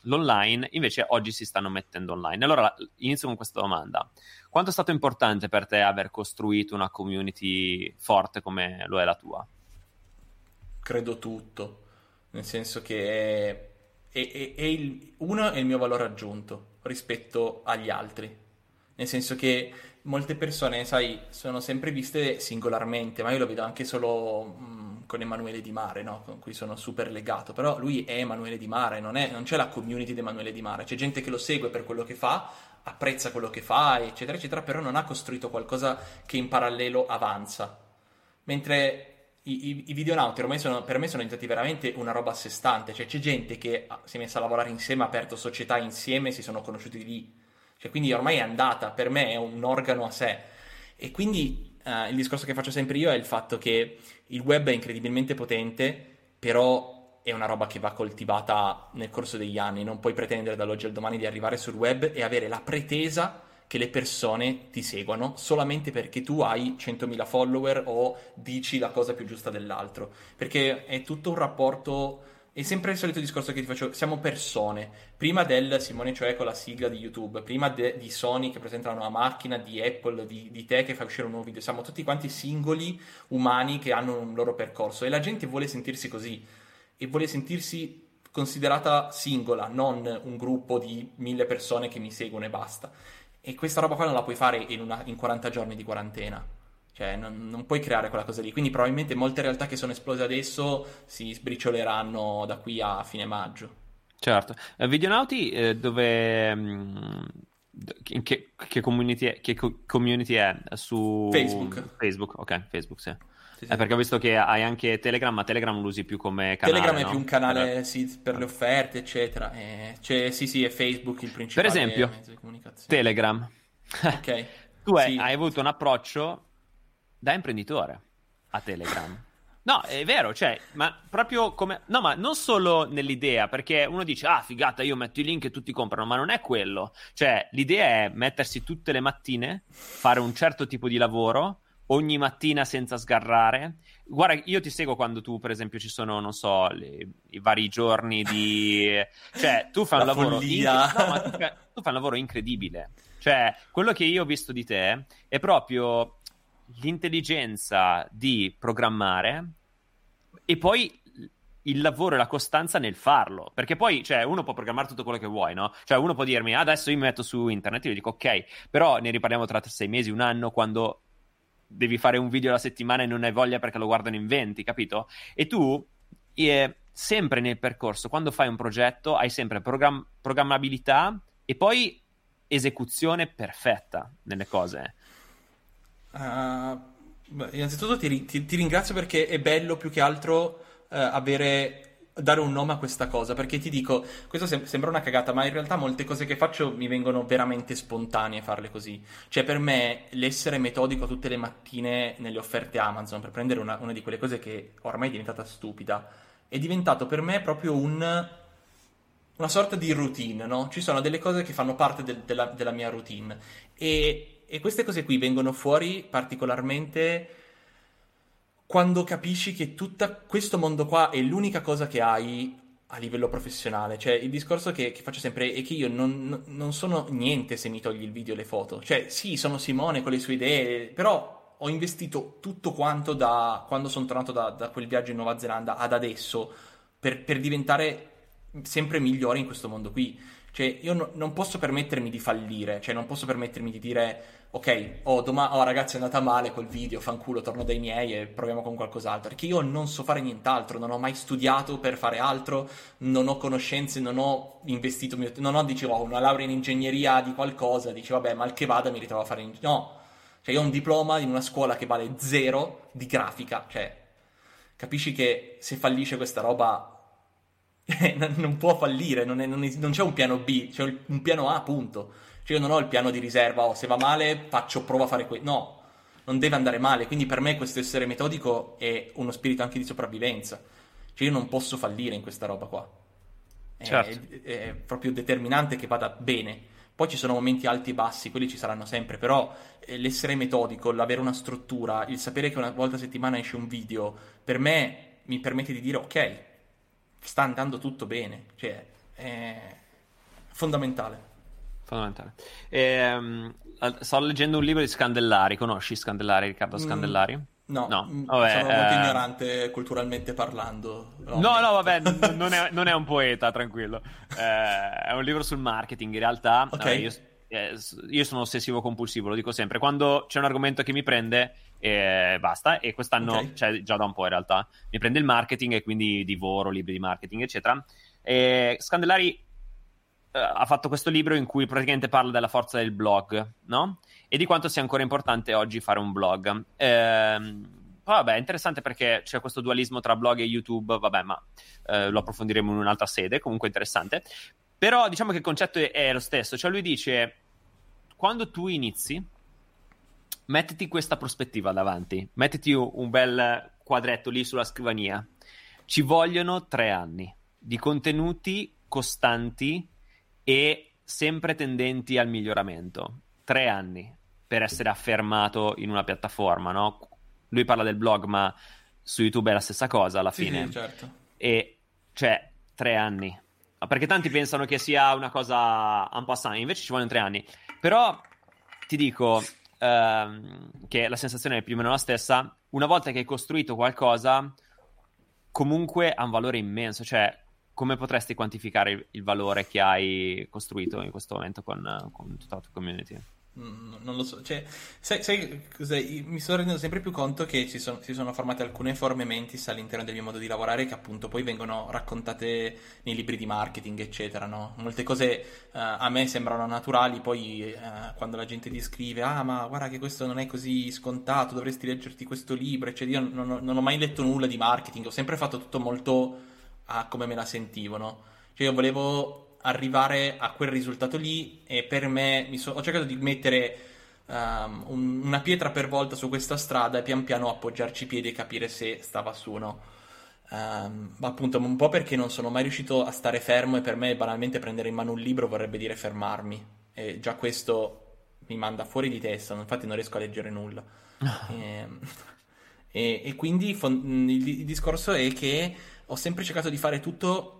l'online, invece oggi si stanno mettendo online. Allora inizio con questa domanda. Quanto è stato importante per te aver costruito una community forte come lo è la tua? Credo tutto, nel senso che è, è, è, il, uno è il mio valore aggiunto rispetto agli altri, nel senso che molte persone, sai, sono sempre viste singolarmente, ma io lo vedo anche solo mm, con Emanuele Di Mare, no? con cui sono super legato, però lui è Emanuele Di Mare, non, è, non c'è la community di Emanuele Di Mare, c'è gente che lo segue per quello che fa, apprezza quello che fa, eccetera, eccetera, però non ha costruito qualcosa che in parallelo avanza. Mentre i, i, i videonauti ormai sono, per me sono diventati veramente una roba a sé stante, cioè c'è gente che si è messa a lavorare insieme, ha aperto società insieme, si sono conosciuti lì. Cioè, quindi ormai è andata, per me è un organo a sé. E quindi uh, il discorso che faccio sempre io è il fatto che il web è incredibilmente potente, però è una roba che va coltivata nel corso degli anni, non puoi pretendere dall'oggi al domani di arrivare sul web e avere la pretesa che le persone ti seguano solamente perché tu hai 100.000 follower o dici la cosa più giusta dell'altro, perché è tutto un rapporto è sempre il solito discorso che ti faccio, siamo persone. Prima del Simone Cioè con la sigla di YouTube, prima de, di Sony che presentano una macchina, di Apple, di, di, te che fa uscire un nuovo video, siamo tutti quanti singoli umani che hanno un loro percorso e la gente vuole sentirsi così e vuole sentirsi considerata singola, non un gruppo di mille persone che mi seguono e basta. E questa roba qua non la puoi fare in, una, in 40 giorni di quarantena. Cioè, non, non, puoi creare quella cosa lì. Quindi, probabilmente molte realtà che sono esplose adesso si sbricioleranno da qui a fine maggio. Certo. Uh, Videonauti, eh, dove. Um, in che, che, community è, che community è su Facebook? Facebook, ok, Facebook, sì. Sì, sì. Eh, perché ho visto che hai anche Telegram, ma Telegram lo usi più come canale. Telegram no? è più un canale sì, per le offerte, eccetera. E c'è, sì, sì, è Facebook il principale per esempio, mezzo di comunicazione. Telegram. Ok. tu hai, hai avuto un approccio da imprenditore a Telegram. No, è vero, cioè, ma proprio come... No, ma non solo nell'idea, perché uno dice, ah, figata, io metto i link e tutti comprano, ma non è quello. Cioè, l'idea è mettersi tutte le mattine, fare un certo tipo di lavoro, ogni mattina senza sgarrare. Guarda, io ti seguo quando tu, per esempio, ci sono, non so, le, i vari giorni di... Cioè, tu fai un lavoro... Inc... No, ma tu fai, tu fai un lavoro incredibile. Cioè, quello che io ho visto di te è proprio l'intelligenza di programmare e poi il lavoro e la costanza nel farlo. Perché poi, cioè, uno può programmare tutto quello che vuoi, no? Cioè, uno può dirmi, adesso io mi metto su internet, io dico, ok, però ne riparliamo tra sei mesi, un anno, quando devi fare un video alla settimana e non hai voglia perché lo guardano in 20, capito? E tu, eh, sempre nel percorso, quando fai un progetto, hai sempre program- programmabilità e poi esecuzione perfetta nelle cose. Uh, innanzitutto ti, ti, ti, ringrazio perché è bello più che altro uh, avere dare un nome a questa cosa, perché ti dico, questo sem- sembra una cagata, ma in realtà molte cose che faccio mi vengono veramente spontanee farle così. Cioè, per me, l'essere metodico tutte le mattine nelle offerte Amazon, per prendere una, una di quelle cose che ormai è diventata stupida, è diventato per me proprio un, una sorta di routine, no? Ci sono delle cose che fanno parte del, della, della, mia routine e, e queste cose qui vengono fuori particolarmente quando capisci che tutto questo mondo qua è l'unica cosa che hai a livello professionale. Cioè, il discorso che, che faccio sempre è che io non, non, sono niente se mi togli il video e le foto. Cioè, sì, sono Simone con le sue idee, però ho investito tutto quanto da quando sono tornato da, da quel viaggio in Nuova Zelanda ad adesso per, per diventare sempre migliore in questo mondo qui. Cioè, io no, non posso permettermi di fallire, cioè non posso permettermi di dire ok, oh, doma- oh ragazzi è andata male col video, fanculo, torno dai miei e proviamo con qualcos'altro. Perché io non so fare nient'altro, non ho mai studiato per fare altro, non ho conoscenze, non ho investito, mio... non ho, dicevo, oh, una laurea in ingegneria di qualcosa, dici vabbè, mal che vada mi ritrovo a fare... In... No, cioè io ho un diploma in una scuola che vale zero di grafica, cioè capisci che se fallisce questa roba non può fallire, non, è, non, è, non, c'è un piano B, c'è un piano A, punto. Cioè io non ho il piano di riserva, oh, se va male faccio prova a fare questo. No, non deve andare male, quindi per me questo essere metodico è uno spirito anche di sopravvivenza. Cioè io non posso fallire in questa roba qua. È, certo. è, proprio determinante che vada bene. Poi ci sono momenti alti e bassi, quelli ci saranno sempre, però eh, l'essere metodico, l'avere una struttura, il sapere che una volta a settimana esce un video, per me mi permette di dire ok, sta andando tutto bene, cioè è fondamentale. Fondamentale. Ehm, sto leggendo un libro di Scandellari, conosci Scandellari, Riccardo mm, Scandellari? Mm. No, no. Mm, vabbè, sono molto eh... ignorante culturalmente parlando. No, no, no vabbè, n- non, è, non, è, un poeta, tranquillo. Eh, è un libro sul marketing, in realtà. Okay. Eh, io, eh, io, sono ossessivo compulsivo, lo dico sempre. Quando c'è un argomento che mi prende, e basta. E quest'anno, okay. cioè già da un po' in realtà, mi prende il marketing e quindi divoro libri di marketing, eccetera. E Scandellari eh, ha fatto questo libro in cui praticamente parla della forza del blog, no? E di quanto sia ancora importante oggi fare un blog. Ehm, vabbè, è interessante perché c'è questo dualismo tra blog e YouTube, vabbè, ma eh, lo approfondiremo in un'altra sede, comunque interessante. Però diciamo che il concetto è, è lo stesso, cioè lui dice, quando tu inizi, mettiti questa prospettiva davanti, mettiti un bel quadretto lì sulla scrivania. Ci vogliono tre anni di contenuti costanti e sempre tendenti al miglioramento. Tre anni per essere affermato in una piattaforma, no? Lui parla del blog, ma su YouTube è la stessa cosa alla fine. Sì, certo. E cioè, tre anni. Perché tanti pensano che sia una cosa un po' sana, invece ci vogliono tre anni. Però ti dico, ehm, che la sensazione è più o meno la stessa, una volta che hai costruito qualcosa, comunque ha un valore immenso, cioè come potresti quantificare il, il valore che hai costruito in questo momento con, con tutta la tua community? Non lo so, cioè, sai, sai mi sto rendendo sempre più conto che ci sono, si sono formate alcune forme mentis all'interno del mio modo di lavorare che appunto poi vengono raccontate nei libri di marketing, eccetera, no? Molte cose uh, a me sembrano naturali, poi uh, quando la gente ti scrive, ah ma guarda che questo non è così scontato, dovresti leggerti questo libro, eccetera, io non, non ho mai letto nulla di marketing, ho sempre fatto tutto molto a come me la sentivo, no? Cioè io volevo arrivare a quel risultato lì e per me so- ho cercato di mettere um, un- una pietra per volta su questa strada e pian piano appoggiarci i piedi e capire se stava su o no. Um, ma appunto un po' perché non sono mai riuscito a stare fermo e per me banalmente prendere in mano un libro vorrebbe dire fermarmi e già questo mi manda fuori di testa, infatti non riesco a leggere nulla. e, ehm, e, e, quindi fon- il, il discorso è che ho sempre cercato di fare tutto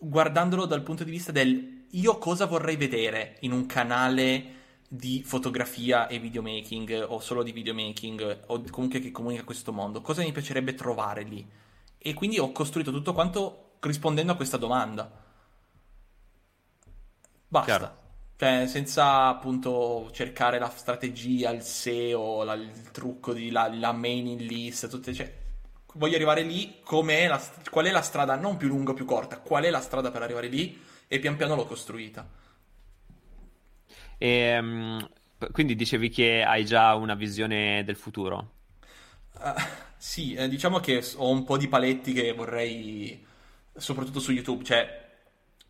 guardandolo dal punto di vista del io cosa vorrei vedere in un canale di fotografia e videomaking o solo di videomaking o comunque che comunica questo mondo, cosa mi piacerebbe trovare lì? E quindi ho costruito tutto quanto rispondendo a questa domanda. Basta. Chiaro. Cioè, senza appunto cercare la strategia, il SEO, la, il trucco di la, la mailing list, tutte, cioè, voglio arrivare lì, la, qual è la strada, non più lunga o più corta, qual è la strada per arrivare lì e pian piano l'ho costruita. E, um, quindi dicevi che hai già una visione del futuro? Uh, sì, eh, diciamo che ho un po' di paletti che vorrei, soprattutto su YouTube, cioè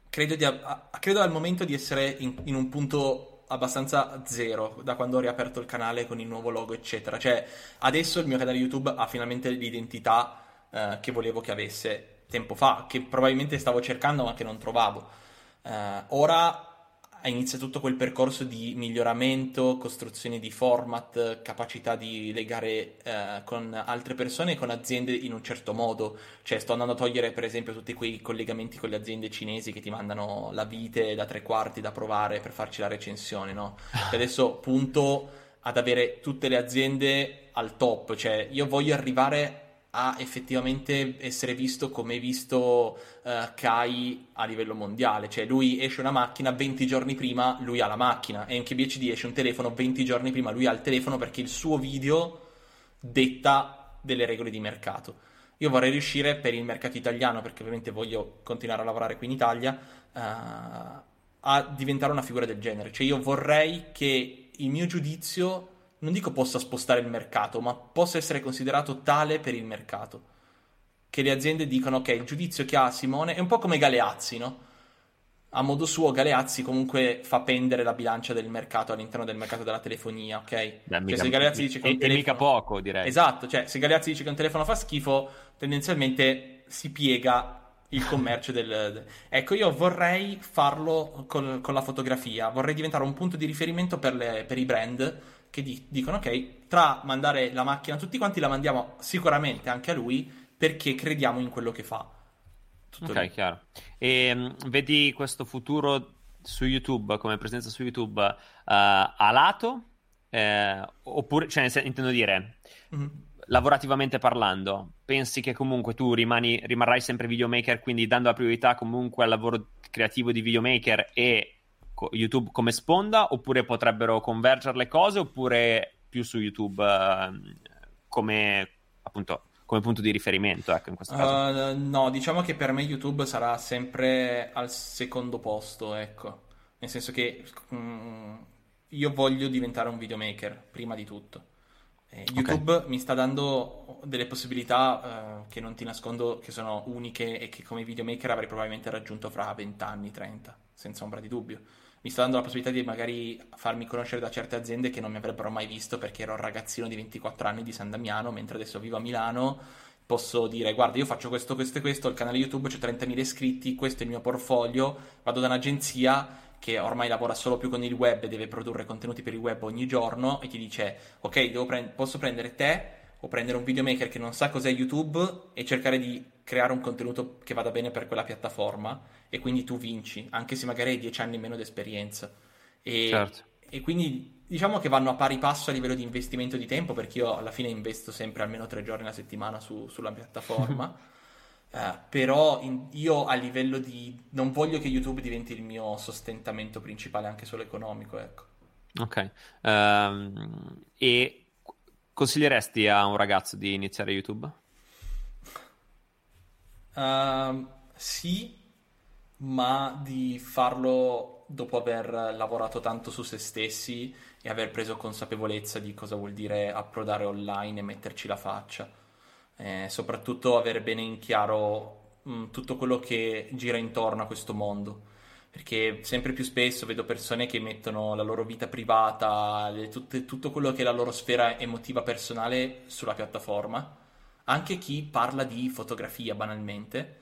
credo, di, a, credo al momento di essere in, in un punto abbastanza zero da quando ho riaperto il canale con il nuovo logo, eccetera. Cioè, adesso il mio canale YouTube ha finalmente l'identità eh, che volevo che avesse tempo fa, che probabilmente stavo cercando ma che non trovavo. Eh, ora inizia tutto quel percorso di miglioramento, costruzione di format, capacità di legare eh, con altre persone e con aziende in un certo modo. Cioè, sto andando a togliere, per esempio, tutti quei collegamenti con le aziende cinesi che ti mandano la vite da tre quarti da provare per farci la recensione, no? E adesso punto ad avere tutte le aziende al top, cioè io voglio arrivare a effettivamente essere visto come visto uh, Kai a livello mondiale. Cioè, lui esce una macchina 20 giorni prima, lui ha la macchina. E anche BHD esce un telefono 20 giorni prima, lui ha il telefono perché il suo video detta delle regole di mercato. Io vorrei riuscire per il mercato italiano, perché ovviamente voglio continuare a lavorare qui in Italia, uh, a diventare una figura del genere. Cioè, io vorrei che il mio giudizio non dico possa spostare il mercato, ma possa essere considerato tale per il mercato. Che le aziende dicano, ok, il giudizio che ha Simone è un po' come Galeazzi, no? A modo suo, Galeazzi comunque fa pendere la bilancia del mercato all'interno del mercato della telefonia, ok? Beh, cioè, mica, se Galeazzi dice che un telefono... mica poco, direi. Esatto, cioè, se Galeazzi dice che un telefono fa schifo, tendenzialmente si piega il commercio del... Ecco, io vorrei farlo con, con, la fotografia, vorrei diventare un punto di riferimento per, le, per i brand che di- dicono ok, tra mandare la macchina a tutti quanti la mandiamo sicuramente anche a lui perché crediamo in quello che fa. Tutto ok, lì. chiaro. E um, vedi questo futuro su YouTube, come presenza su YouTube, uh, a lato? Eh, oppure, cioè, intendo dire, mm-hmm. lavorativamente parlando, pensi che comunque tu rimani, rimarrai sempre videomaker, quindi dando la priorità comunque al lavoro creativo di videomaker e YouTube come sponda oppure potrebbero convergere le cose oppure più su YouTube uh, come appunto come punto di riferimento ecco in questo caso. Uh, no diciamo che per me YouTube sarà sempre al secondo posto ecco. Nel senso che um, io voglio diventare un videomaker prima di tutto. Eh, YouTube okay. mi sta dando delle possibilità uh, che non ti nascondo che sono uniche e che come videomaker avrei probabilmente raggiunto fra 20 anni 30 senza ombra di dubbio mi sta dando la possibilità di magari farmi conoscere da certe aziende che non mi avrebbero mai visto perché ero un ragazzino di 24 anni di San Damiano, mentre adesso vivo a Milano. Posso dire, guarda, io faccio questo, questo e questo, il canale YouTube c'è 30.000 iscritti, questo è il mio portfolio, vado da un'agenzia che ormai lavora solo più con il web e deve produrre contenuti per il web ogni giorno e ti dice, ok, pre- posso prendere te o prendere un videomaker che non sa cos'è YouTube e cercare di creare un contenuto che vada bene per quella piattaforma e quindi tu vinci, anche se magari hai dieci anni meno di esperienza. E, certo. e quindi diciamo che vanno a pari passo a livello di investimento di tempo, perché io alla fine investo sempre almeno tre giorni alla settimana su, sulla piattaforma. uh, però in, io a livello di... non voglio che YouTube diventi il mio sostentamento principale anche solo economico, ecco. Ok. Um, e consiglieresti a un ragazzo di iniziare YouTube? Uh, sì, ma di farlo dopo aver lavorato tanto su se stessi e aver preso consapevolezza di cosa vuol dire approdare online e metterci la faccia. Eh, soprattutto avere bene in chiaro mh, mm, tutto quello che gira intorno a questo mondo. Perché sempre più spesso vedo persone che mettono la loro vita privata, tutte, tutto quello che è la loro sfera emotiva personale sulla piattaforma anche chi parla di fotografia banalmente.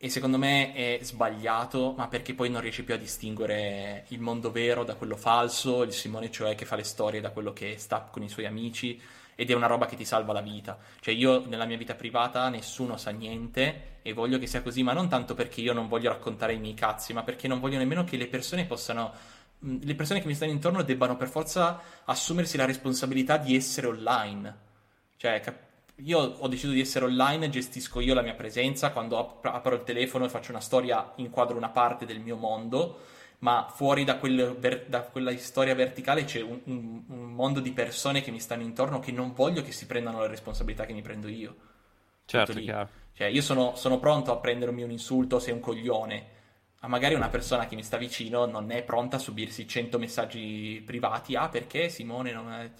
E secondo me è sbagliato, ma perché poi non riesce più a distinguere il mondo vero da quello falso, il Simone cioè che fa le storie da quello che sta con i suoi amici ed è una roba che ti salva la vita. Cioè io nella mia vita privata nessuno sa niente e voglio che sia così, ma non tanto perché io non voglio raccontare i miei cazzi, ma perché non voglio nemmeno che le persone possano le persone che mi stanno intorno debbano per forza assumersi la responsabilità di essere online. Cioè, cap- io ho deciso di essere online, gestisco io la mia presenza, quando ap- apro il telefono e faccio una storia, inquadro una parte del mio mondo, ma fuori da, quel da quella storia verticale c'è un, un, un, mondo di persone che mi stanno intorno che non voglio che si prendano le responsabilità che mi prendo io. Certo. Cioè, io sono, sono pronto a prendermi un insulto se è un coglione, ma magari una persona che mi sta vicino non è pronta a subirsi 100 messaggi privati, ah perché Simone non è...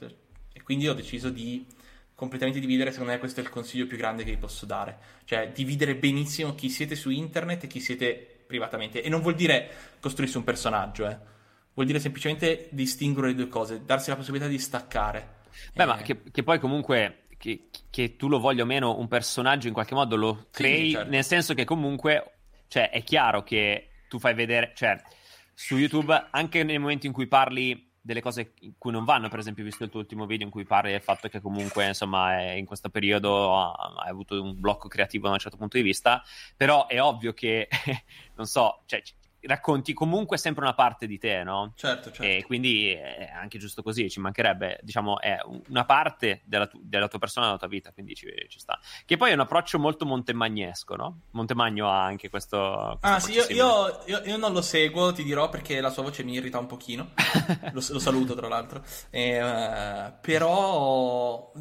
E quindi ho deciso di completamente dividere, secondo me questo è il consiglio più grande che vi posso dare. Cioè, dividere benissimo chi siete su internet e chi siete privatamente. E non vuol dire costruirsi un personaggio, eh. Vuol dire semplicemente distinguere le due cose, darsi la possibilità di staccare. Beh, eh... ma che, che, poi comunque, che, che, tu lo voglia o meno, un personaggio in qualche modo lo crei, sì, certo. nel senso che comunque, cioè, è chiaro che tu fai vedere, cioè su YouTube, anche nei momenti in cui parli delle cose in cui non vanno, per esempio, visto il tuo ultimo video in cui parli del fatto che comunque, insomma, in questo periodo hai avuto un blocco creativo da un certo punto di vista, però è ovvio che, non so, cioè, racconti comunque sempre una parte di te, no? Certo, certo. E quindi è anche giusto così, ci mancherebbe, diciamo, è una parte della, tu- della tua persona, della tua vita, quindi ci, ci, sta. Che poi è un approccio molto montemagnesco, no? Montemagno ha anche questo... ah sì, io, io, io, io, non lo seguo, ti dirò, perché la sua voce mi irrita un pochino. lo, lo, saluto, tra l'altro. E, uh, però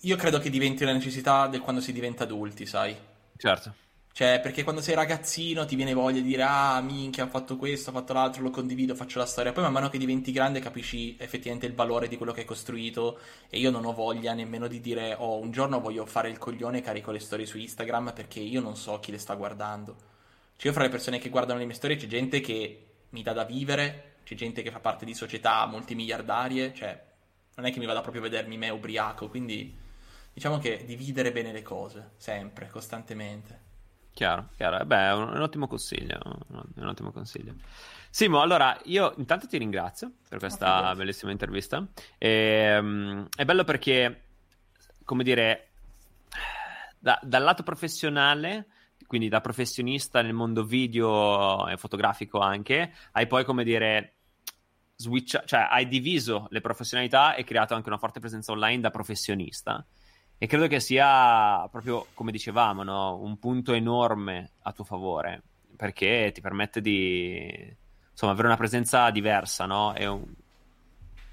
io credo che diventi una necessità del quando si diventa adulti, sai? Certo. Cioè, perché quando sei ragazzino ti viene voglia di dire, ah, minchia, ho fatto questo, ho fatto l'altro, lo condivido, faccio la storia. Poi man mano che diventi grande capisci effettivamente il valore di quello che hai costruito e io non ho voglia nemmeno di dire, oh, un giorno voglio fare il coglione e carico le storie su Instagram perché io non so chi le sta guardando. Cioè, io fra le persone che guardano le mie storie c'è gente che mi dà da vivere, c'è gente che fa parte di società multimiliardarie, cioè, non è che mi vada proprio a vedermi me ubriaco, quindi diciamo che dividere bene le cose, sempre, costantemente. Chiaro, chiaro. Eh beh, è un, un, ottimo consiglio. Un ottimo consiglio. Simo, allora io intanto ti ringrazio per questa oh, bellissima intervista. E, um, è bello perché, come dire, da, dal lato professionale, quindi da professionista nel mondo video e fotografico anche, hai poi, come dire, switch, cioè hai diviso le professionalità e creato anche una forte presenza online da professionista. E credo che sia proprio, come dicevamo, no? un punto enorme a tuo favore, perché ti permette di insomma, avere una presenza diversa, no? E un,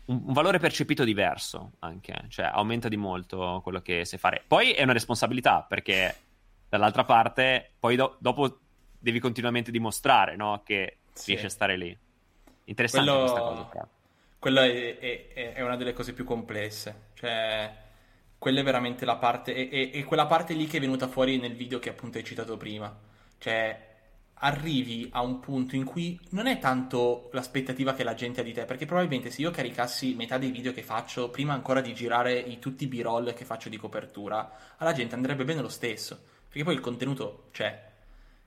un, valore percepito diverso anche, cioè aumenta di molto quello che sai fare. Poi è una responsabilità, perché dall'altra parte, poi do- dopo devi continuamente dimostrare no? che sì. riesci a stare lì. Interessante quello... questa cosa. Quella è, è, è una delle cose più complesse, cioè quella è veramente la parte, e, quella parte lì che è venuta fuori nel video che appunto hai citato prima. Cioè, arrivi a un punto in cui non è tanto l'aspettativa che la gente ha di te, perché probabilmente se io caricassi metà dei video che faccio, prima ancora di girare i, tutti i b-roll che faccio di copertura, alla gente andrebbe bene lo stesso, perché poi il contenuto c'è.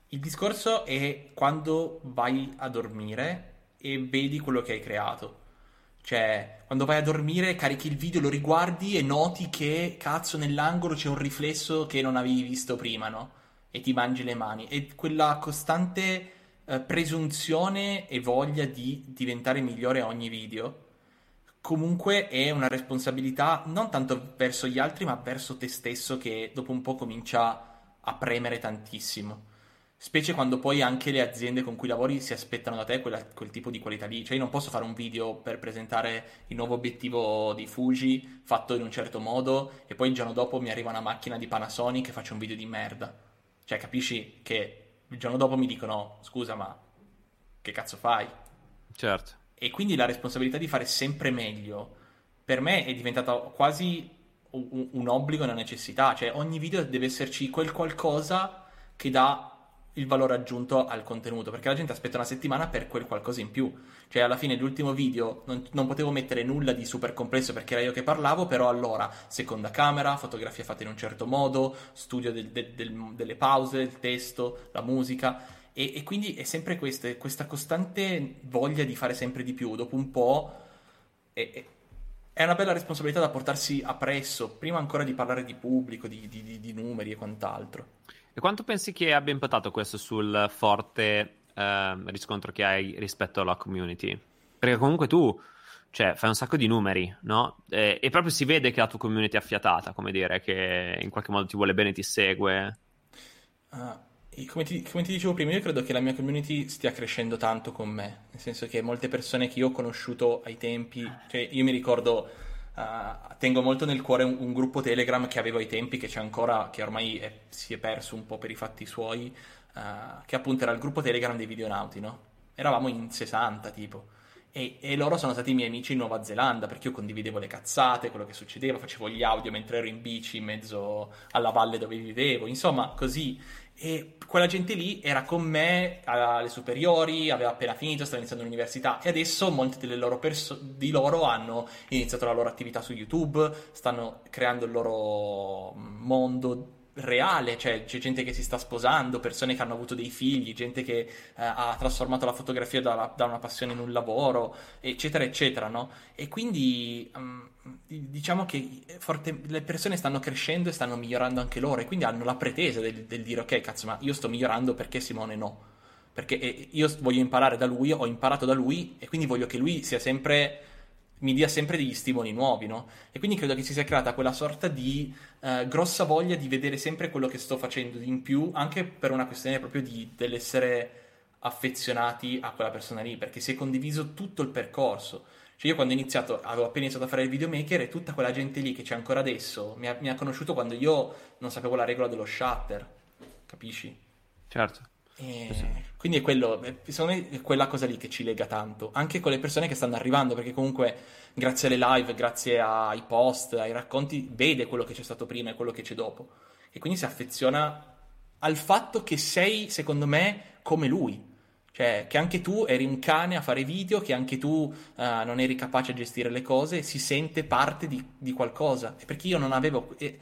Il discorso è quando vai a dormire e vedi quello che hai creato. Cioè, quando vai a dormire, carichi il video, lo riguardi e noti che, cazzo, nell'angolo c'è un riflesso che non avevi visto prima, no? E ti mangi le mani. E quella costante eh, presunzione e voglia di diventare migliore a ogni video, comunque è una responsabilità non tanto verso gli altri, ma verso te stesso che dopo un po' comincia a premere tantissimo. Specie quando poi anche le aziende con cui lavori si aspettano da te quella, quel tipo di qualità lì. Cioè, io non posso fare un video per presentare il nuovo obiettivo di Fuji fatto in un certo modo e poi il giorno dopo mi arriva una macchina di Panasonic e faccio un video di merda. Cioè, capisci che il giorno dopo mi dicono: scusa, ma che cazzo fai? Certo. E quindi la responsabilità di fare sempre meglio per me è diventata quasi un, un obbligo e una necessità. Cioè, ogni video deve esserci quel qualcosa che dà il valore aggiunto al contenuto, perché la gente aspetta una settimana per quel qualcosa in più. Cioè, alla fine dell'ultimo video non, non, potevo mettere nulla di super complesso perché era io che parlavo, però allora, seconda camera, fotografia fatta in un certo modo, studio del, del, del, delle pause, il testo, la musica. E, e quindi è sempre questa, questa costante voglia di fare sempre di più. Dopo un po'... È, è una bella responsabilità da portarsi appresso, prima ancora di parlare di pubblico, di, di, di, di numeri e quant'altro. E quanto pensi che abbia impattato questo sul forte eh, riscontro che hai rispetto alla community? Perché comunque tu cioè, fai un sacco di numeri, no? E, e, proprio si vede che la tua community è affiatata, come dire, che in qualche modo ti vuole bene, ti segue. Uh, come, ti, come ti dicevo prima, io credo che la mia community stia crescendo tanto con me, nel senso che molte persone che io ho conosciuto ai tempi, cioè io mi ricordo Uh, tengo molto nel cuore un, un, gruppo Telegram che avevo ai tempi, che c'è ancora, che ormai è, si è perso un po' per i fatti suoi, uh, che appunto era il gruppo Telegram dei videonauti, no? Eravamo in 60 tipo. E, e, loro sono stati i miei amici in Nuova Zelanda perché io condividevo le cazzate, quello che succedeva, facevo gli audio mentre ero in bici in mezzo alla valle dove vivevo, insomma, così. E quella gente lì era con me alle superiori, aveva appena finito, stava iniziando l'università. E adesso molti loro perso- di loro hanno iniziato la loro attività su YouTube, stanno creando il loro mondo reale, cioè c'è gente che si sta sposando, persone che hanno avuto dei figli, gente che eh, ha trasformato la fotografia da, da, una passione in un lavoro, eccetera, eccetera, no? E quindi um, diciamo che forte, le persone stanno crescendo e stanno migliorando anche loro e quindi hanno la pretesa del, del dire ok, cazzo, ma io sto migliorando perché Simone no? Perché eh, io voglio imparare da lui, ho imparato da lui e quindi voglio che lui sia sempre mi dia sempre degli stimoli nuovi, no? E quindi credo che si sia creata quella sorta di uh, grossa voglia di vedere sempre quello che sto facendo in più, anche per una questione proprio di, dell'essere affezionati a quella persona lì, perché si è condiviso tutto il percorso. Cioè io quando ho iniziato, avevo appena iniziato a fare il videomaker e tutta quella gente lì che c'è ancora adesso mi ha, mi ha conosciuto quando io non sapevo la regola dello shutter, capisci? Certo. E quindi è quello, secondo me è quella cosa lì che ci lega tanto, anche con le persone che stanno arrivando, perché comunque grazie alle live, grazie ai post, ai racconti, vede quello che c'è stato prima e quello che c'è dopo. E quindi si affeziona al fatto che sei, secondo me, come lui. Cioè, che anche tu eri un cane a fare video, che anche tu uh, non eri capace a gestire le cose, si sente parte di, di qualcosa. E perché io non avevo... Eh,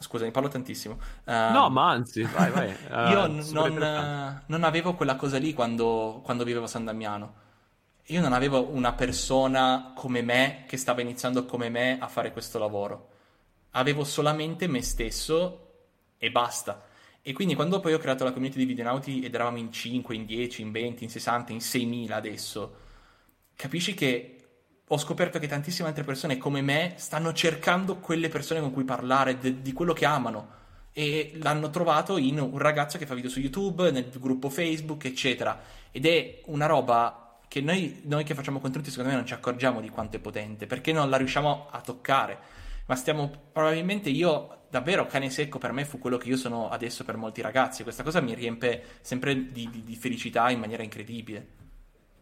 Scusami, parlo tantissimo. Uh, no, ma anzi, vai, vai. Uh, io non, non, avevo quella cosa lì quando, quando vivevo a San Damiano. Io non avevo una persona come me che stava iniziando come me a fare questo lavoro. Avevo solamente me stesso e basta. E quindi quando poi ho creato la community di videonauti ed eravamo in 5, in 10, in 20, in 60, in 6.000 adesso, capisci che ho scoperto che tantissime altre persone come me stanno cercando quelle persone con cui parlare de- di quello che amano e l'hanno trovato in un ragazzo che fa video su YouTube, nel gruppo Facebook, eccetera. Ed è una roba che noi, noi che facciamo contenuti secondo me non ci accorgiamo di quanto è potente, perché non la riusciamo a toccare. Ma stiamo, probabilmente io, davvero, cane secco per me fu quello che io sono adesso per molti ragazzi. Questa cosa mi riempie sempre di, di, di felicità in maniera incredibile.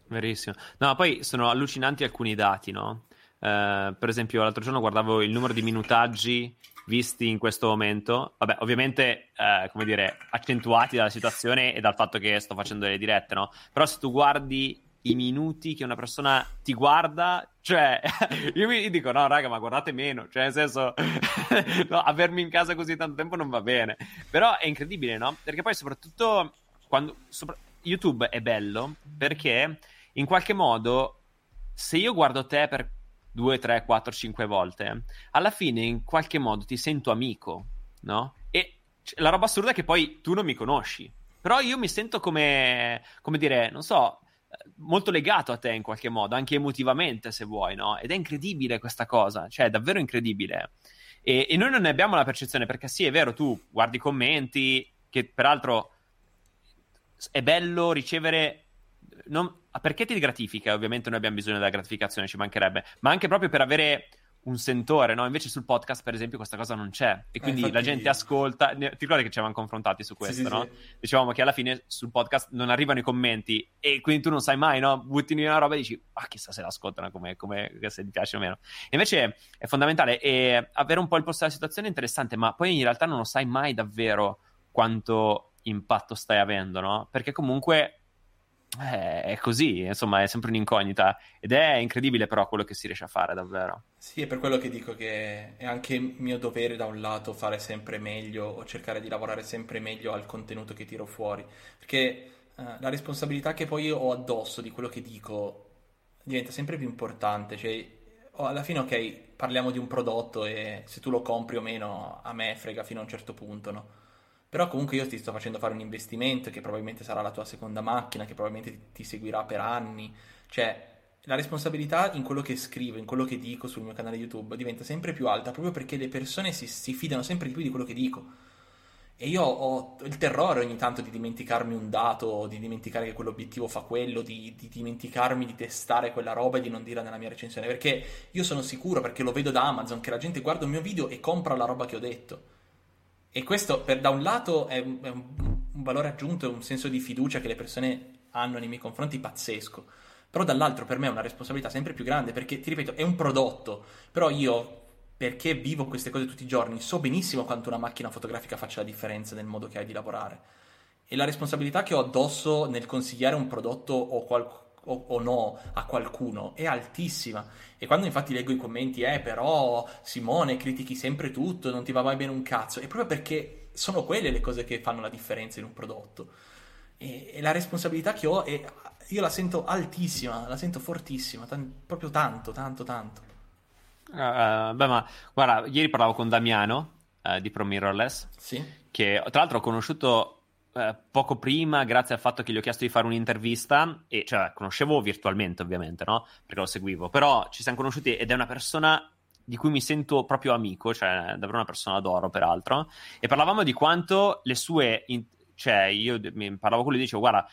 Verissimo. No, poi sono allucinanti alcuni dati, no? Uh, per esempio, l'altro giorno guardavo il numero di minutaggi visti in questo momento. Vabbè, ovviamente, uh, come dire, accentuati dalla situazione e dal fatto che sto facendo le dirette, no? Però se tu guardi i minuti che una persona ti guarda, cioè, io mi dico, no, raga, ma guardate meno, cioè, nel senso, no, avermi in casa così tanto tempo non va bene. Però è incredibile, no? Perché poi soprattutto quando... Sopra... YouTube è bello perché in qualche modo, se io guardo te per 2, 3, 4, 5 volte, alla fine in qualche modo ti sento amico, no? E la roba assurda è che poi tu non mi conosci, però io mi sento come, come dire, non so, molto legato a te in qualche modo, anche emotivamente se vuoi, no? Ed è incredibile questa cosa, cioè è davvero incredibile. E, e noi non ne abbiamo la percezione perché sì, è vero, tu guardi i commenti, che peraltro è bello ricevere non, perché ti gratifica? Ovviamente noi abbiamo bisogno della gratificazione, ci mancherebbe, ma anche proprio per avere un sentore, no? Invece sul podcast, per esempio, questa cosa non c'è. E quindi eh, infatti... la gente ascolta. Ti ricordi che ci avevamo confrontati su questo, sì, no? Sì. Dicevamo che alla fine sul podcast non arrivano i commenti e quindi tu non sai mai, no? Butti una roba e dici, ah, chissà se l'ascoltano, come, come, se ti piace o meno. E invece è fondamentale e avere un po' il posto della situazione è interessante, ma poi in realtà non lo sai mai davvero quanto impatto stai avendo, no? Perché comunque eh, è così, insomma, è sempre un'incognita ed è incredibile però quello che si riesce a fare davvero. Sì, è per quello che dico che è anche mio dovere da un lato fare sempre meglio o cercare di lavorare sempre meglio al contenuto che tiro fuori, perché eh, la responsabilità che poi ho addosso di quello che dico diventa sempre più importante, cioè alla fine ok, parliamo di un prodotto e se tu lo compri o meno a me frega fino a un certo punto, no? Però comunque io ti sto facendo fare un investimento che probabilmente sarà la tua seconda macchina, che probabilmente ti seguirà per anni. Cioè, la responsabilità in quello che scrivo, in quello che dico sul mio canale YouTube diventa sempre più alta proprio perché le persone si, si fidano sempre di più di quello che dico. E io ho il terrore ogni tanto di dimenticarmi un dato, di dimenticare che quell'obiettivo fa quello, di, di, dimenticarmi di testare quella roba e di non dirla nella mia recensione. Perché io sono sicuro, perché lo vedo da Amazon, che la gente guarda il mio video e compra la roba che ho detto. E questo, per, da un lato, è un, è un, valore aggiunto, è un senso di fiducia che le persone hanno nei miei confronti pazzesco. Però dall'altro per me è una responsabilità sempre più grande perché, ti ripeto, è un prodotto. Però io, perché vivo queste cose tutti i giorni, so benissimo quanto una macchina fotografica faccia la differenza nel modo che hai di lavorare. E la responsabilità che ho addosso nel consigliare un prodotto o, qual- o, o, no a qualcuno è altissima. E quando infatti leggo i commenti, eh, però Simone critichi sempre tutto, non ti va mai bene un cazzo, è proprio perché sono quelle le cose che fanno la differenza in un prodotto. E, e la responsabilità che ho è, io la sento altissima, la sento fortissima, t- proprio tanto, tanto, tanto. Uh, beh, ma guarda, ieri parlavo con Damiano uh, di Pro Mirrorless, sì. che tra l'altro ho conosciuto eh, poco prima, grazie al fatto che gli ho chiesto di fare un'intervista, e cioè conoscevo virtualmente ovviamente, no? Perché lo seguivo, però ci siamo conosciuti ed è una persona di cui mi sento proprio amico, cioè davvero una persona d'oro peraltro, e parlavamo di quanto le sue, in- cioè io parlavo con lui e dicevo guarda,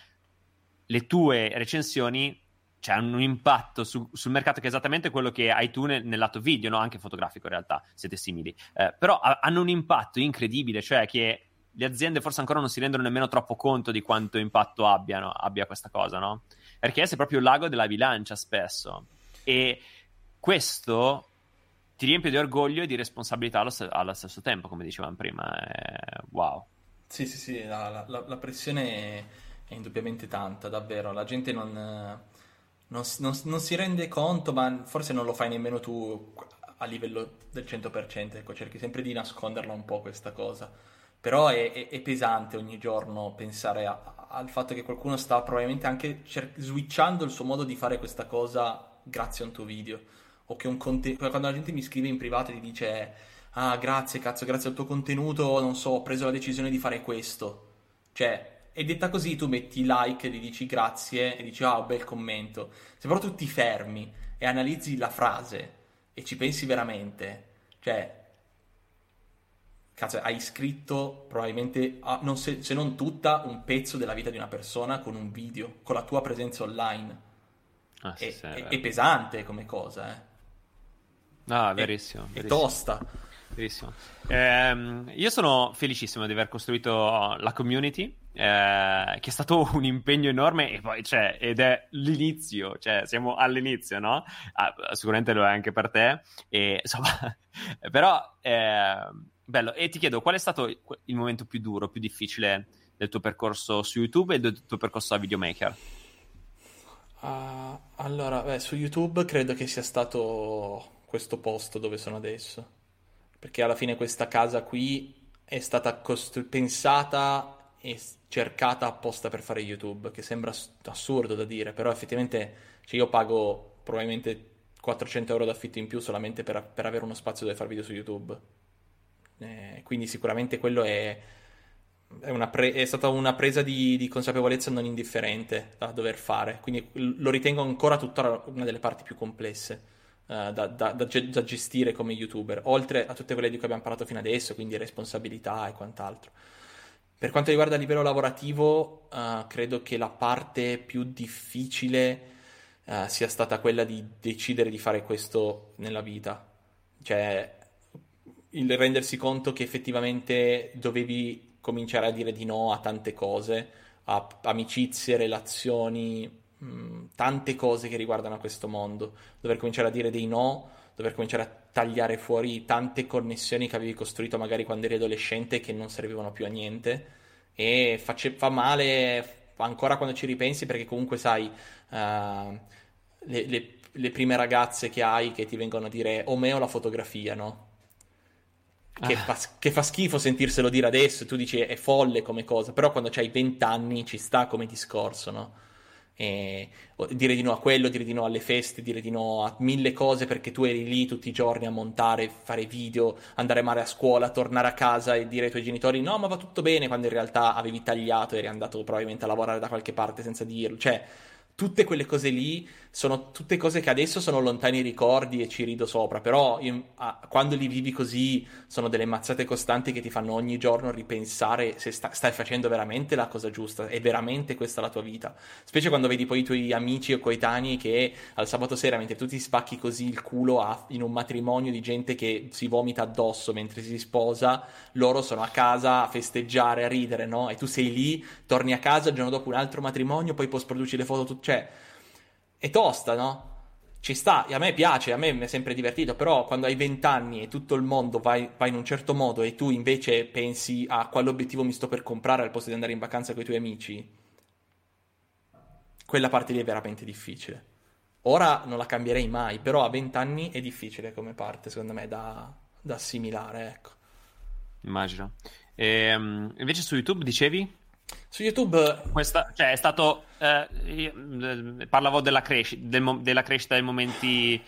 le tue recensioni cioè, hanno un impatto su, sul mercato che è esattamente quello che hai tu nel, nel lato video, no? anche fotografico in realtà, siete simili, eh, però a- hanno un impatto incredibile, cioè che le aziende forse ancora non si rendono nemmeno troppo conto di quanto impatto abbiano, abbia questa cosa, no? Perché sei proprio il lago della bilancia spesso. E questo ti riempie di orgoglio e di responsabilità allo, allo stesso tempo, come dicevamo prima. È... Wow. Sì, sì, sì, la, la, la, pressione è indubbiamente tanta, davvero. La gente non, non, non, non si rende conto, ma forse non lo fai nemmeno tu a livello del 100%, ecco, cerchi sempre di nasconderla un po' questa cosa però è, è, è pesante ogni giorno pensare a, al fatto che qualcuno sta probabilmente anche cer- switchando il suo modo di fare questa cosa grazie a un tuo video. O che un contenuto. Quando la gente mi scrive in privato e ti dice: Ah, grazie, cazzo, grazie al tuo contenuto, non so, ho preso la decisione di fare questo. Cioè, è detta così, tu metti like, gli dici grazie e dici: Ah, bel commento. Se però tu ti fermi e analizzi la frase e ci pensi veramente, cioè cazzo, hai scritto probabilmente, ah, non se, se, non tutta, un pezzo della vita di una persona con un video, con la tua presenza online. Ah, sì, è, sì, è, è, pesante come cosa, eh. È verissimo. È, verissimo. tosta. Verissimo. Eh, io sono felicissimo di aver costruito la community, eh, che è stato un impegno enorme e poi, cioè, ed è l'inizio, cioè, siamo all'inizio, no? Ah, sicuramente lo è anche per te, e, insomma, però eh, Bello, e ti chiedo qual è stato il momento più duro, più difficile del tuo percorso su YouTube e del tuo percorso da videomaker? Uh, allora, beh, su YouTube credo che sia stato questo posto dove sono adesso. Perché alla fine questa casa qui è stata costru- pensata e cercata apposta per fare YouTube, che sembra assurdo da dire, però effettivamente cioè io pago probabilmente 400 euro d'affitto in più solamente per, per avere uno spazio dove fare video su YouTube eh, quindi sicuramente quello è, è, pre- è stata una presa di, di, consapevolezza non indifferente da dover fare. Quindi lo ritengo ancora tuttora una delle parti più complesse. Uh, da, da, da, da, gestire come youtuber, oltre a tutte quelle di cui abbiamo parlato fino adesso, quindi responsabilità e quant'altro. Per quanto riguarda il livello lavorativo, uh, credo che la parte più difficile uh, sia stata quella di decidere di fare questo nella vita. Cioè, il rendersi conto che effettivamente dovevi cominciare a dire di no a tante cose, a amicizie, relazioni, mh, mm, tante cose che riguardano questo mondo, dover cominciare a dire dei no, dover cominciare a tagliare fuori tante connessioni che avevi costruito magari quando eri adolescente che non servivano più a niente e face- fa male ancora quando ci ripensi perché comunque sai uh, le, le, le prime ragazze che hai che ti vengono a dire o me o la fotografia, no? Che, ah. fa, che, fa, schifo sentirselo dire adesso, tu dici è folle come cosa, però quando hai 20 anni ci sta come discorso, no? E dire di no a quello, dire di no alle feste, dire di no a mille cose perché tu eri lì tutti i giorni a montare, fare video, andare male a scuola, tornare a casa e dire ai tuoi genitori no ma va tutto bene quando in realtà avevi tagliato e eri andato probabilmente a lavorare da qualche parte senza dirlo, cioè tutte quelle cose lì sono tutte cose che adesso sono lontani ricordi e ci rido sopra, però io, ah, quando li vivi così sono delle mazzate costanti che ti fanno ogni giorno ripensare se sta, stai facendo veramente la cosa giusta, è veramente questa la tua vita. Specie quando vedi poi i tuoi amici o coetanei che al sabato sera, mentre tu ti spacchi così il culo a, in un matrimonio di gente che si vomita addosso mentre si sposa, loro sono a casa a festeggiare, a ridere, no? E tu sei lì, torni a casa il giorno dopo un altro matrimonio, poi post produci le foto, tu, cioè è tosta, no? Ci sta, a me piace, a me mi è sempre divertito, però quando hai 20 anni e tutto il mondo va, va, in un certo modo e tu invece pensi a quale obiettivo mi sto per comprare al posto di andare in vacanza con i tuoi amici, quella parte lì è veramente difficile. Ora non la cambierei mai, però a 20 anni è difficile come parte, secondo me, da, da assimilare, ecco. Immagino. E, um, invece su YouTube dicevi? Su YouTube... Questa, cioè, è stato... Eh, io, eh, parlavo della, cresci- del, della crescita dei momenti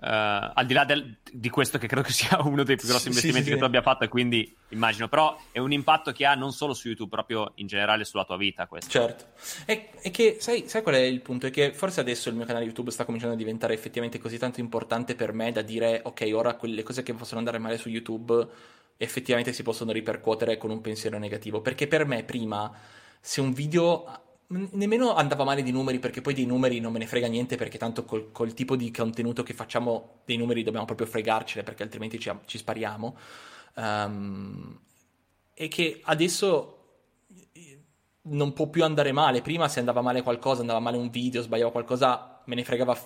Uh, al di là del, di questo che credo che sia uno dei più grossi investimenti sì, sì, che tu abbia fatto e quindi immagino però è un impatto che ha non solo su YouTube proprio in generale sulla tua vita questo. certo. È, è che sai, sai, qual è il punto? È che forse adesso il mio canale YouTube sta cominciando a diventare effettivamente così tanto importante per me da dire ok ora quelle cose che possono andare male su YouTube effettivamente si possono ripercuotere con un pensiero negativo. Perché per me prima se un video nemmeno andava male di numeri perché poi dei numeri non me ne frega niente perché tanto col, col tipo di contenuto che facciamo dei numeri dobbiamo proprio fregarcene perché altrimenti ci, ci spariamo. Um, e che adesso non può più andare male. Prima se andava male qualcosa andava male un video sbagliavo qualcosa me ne fregava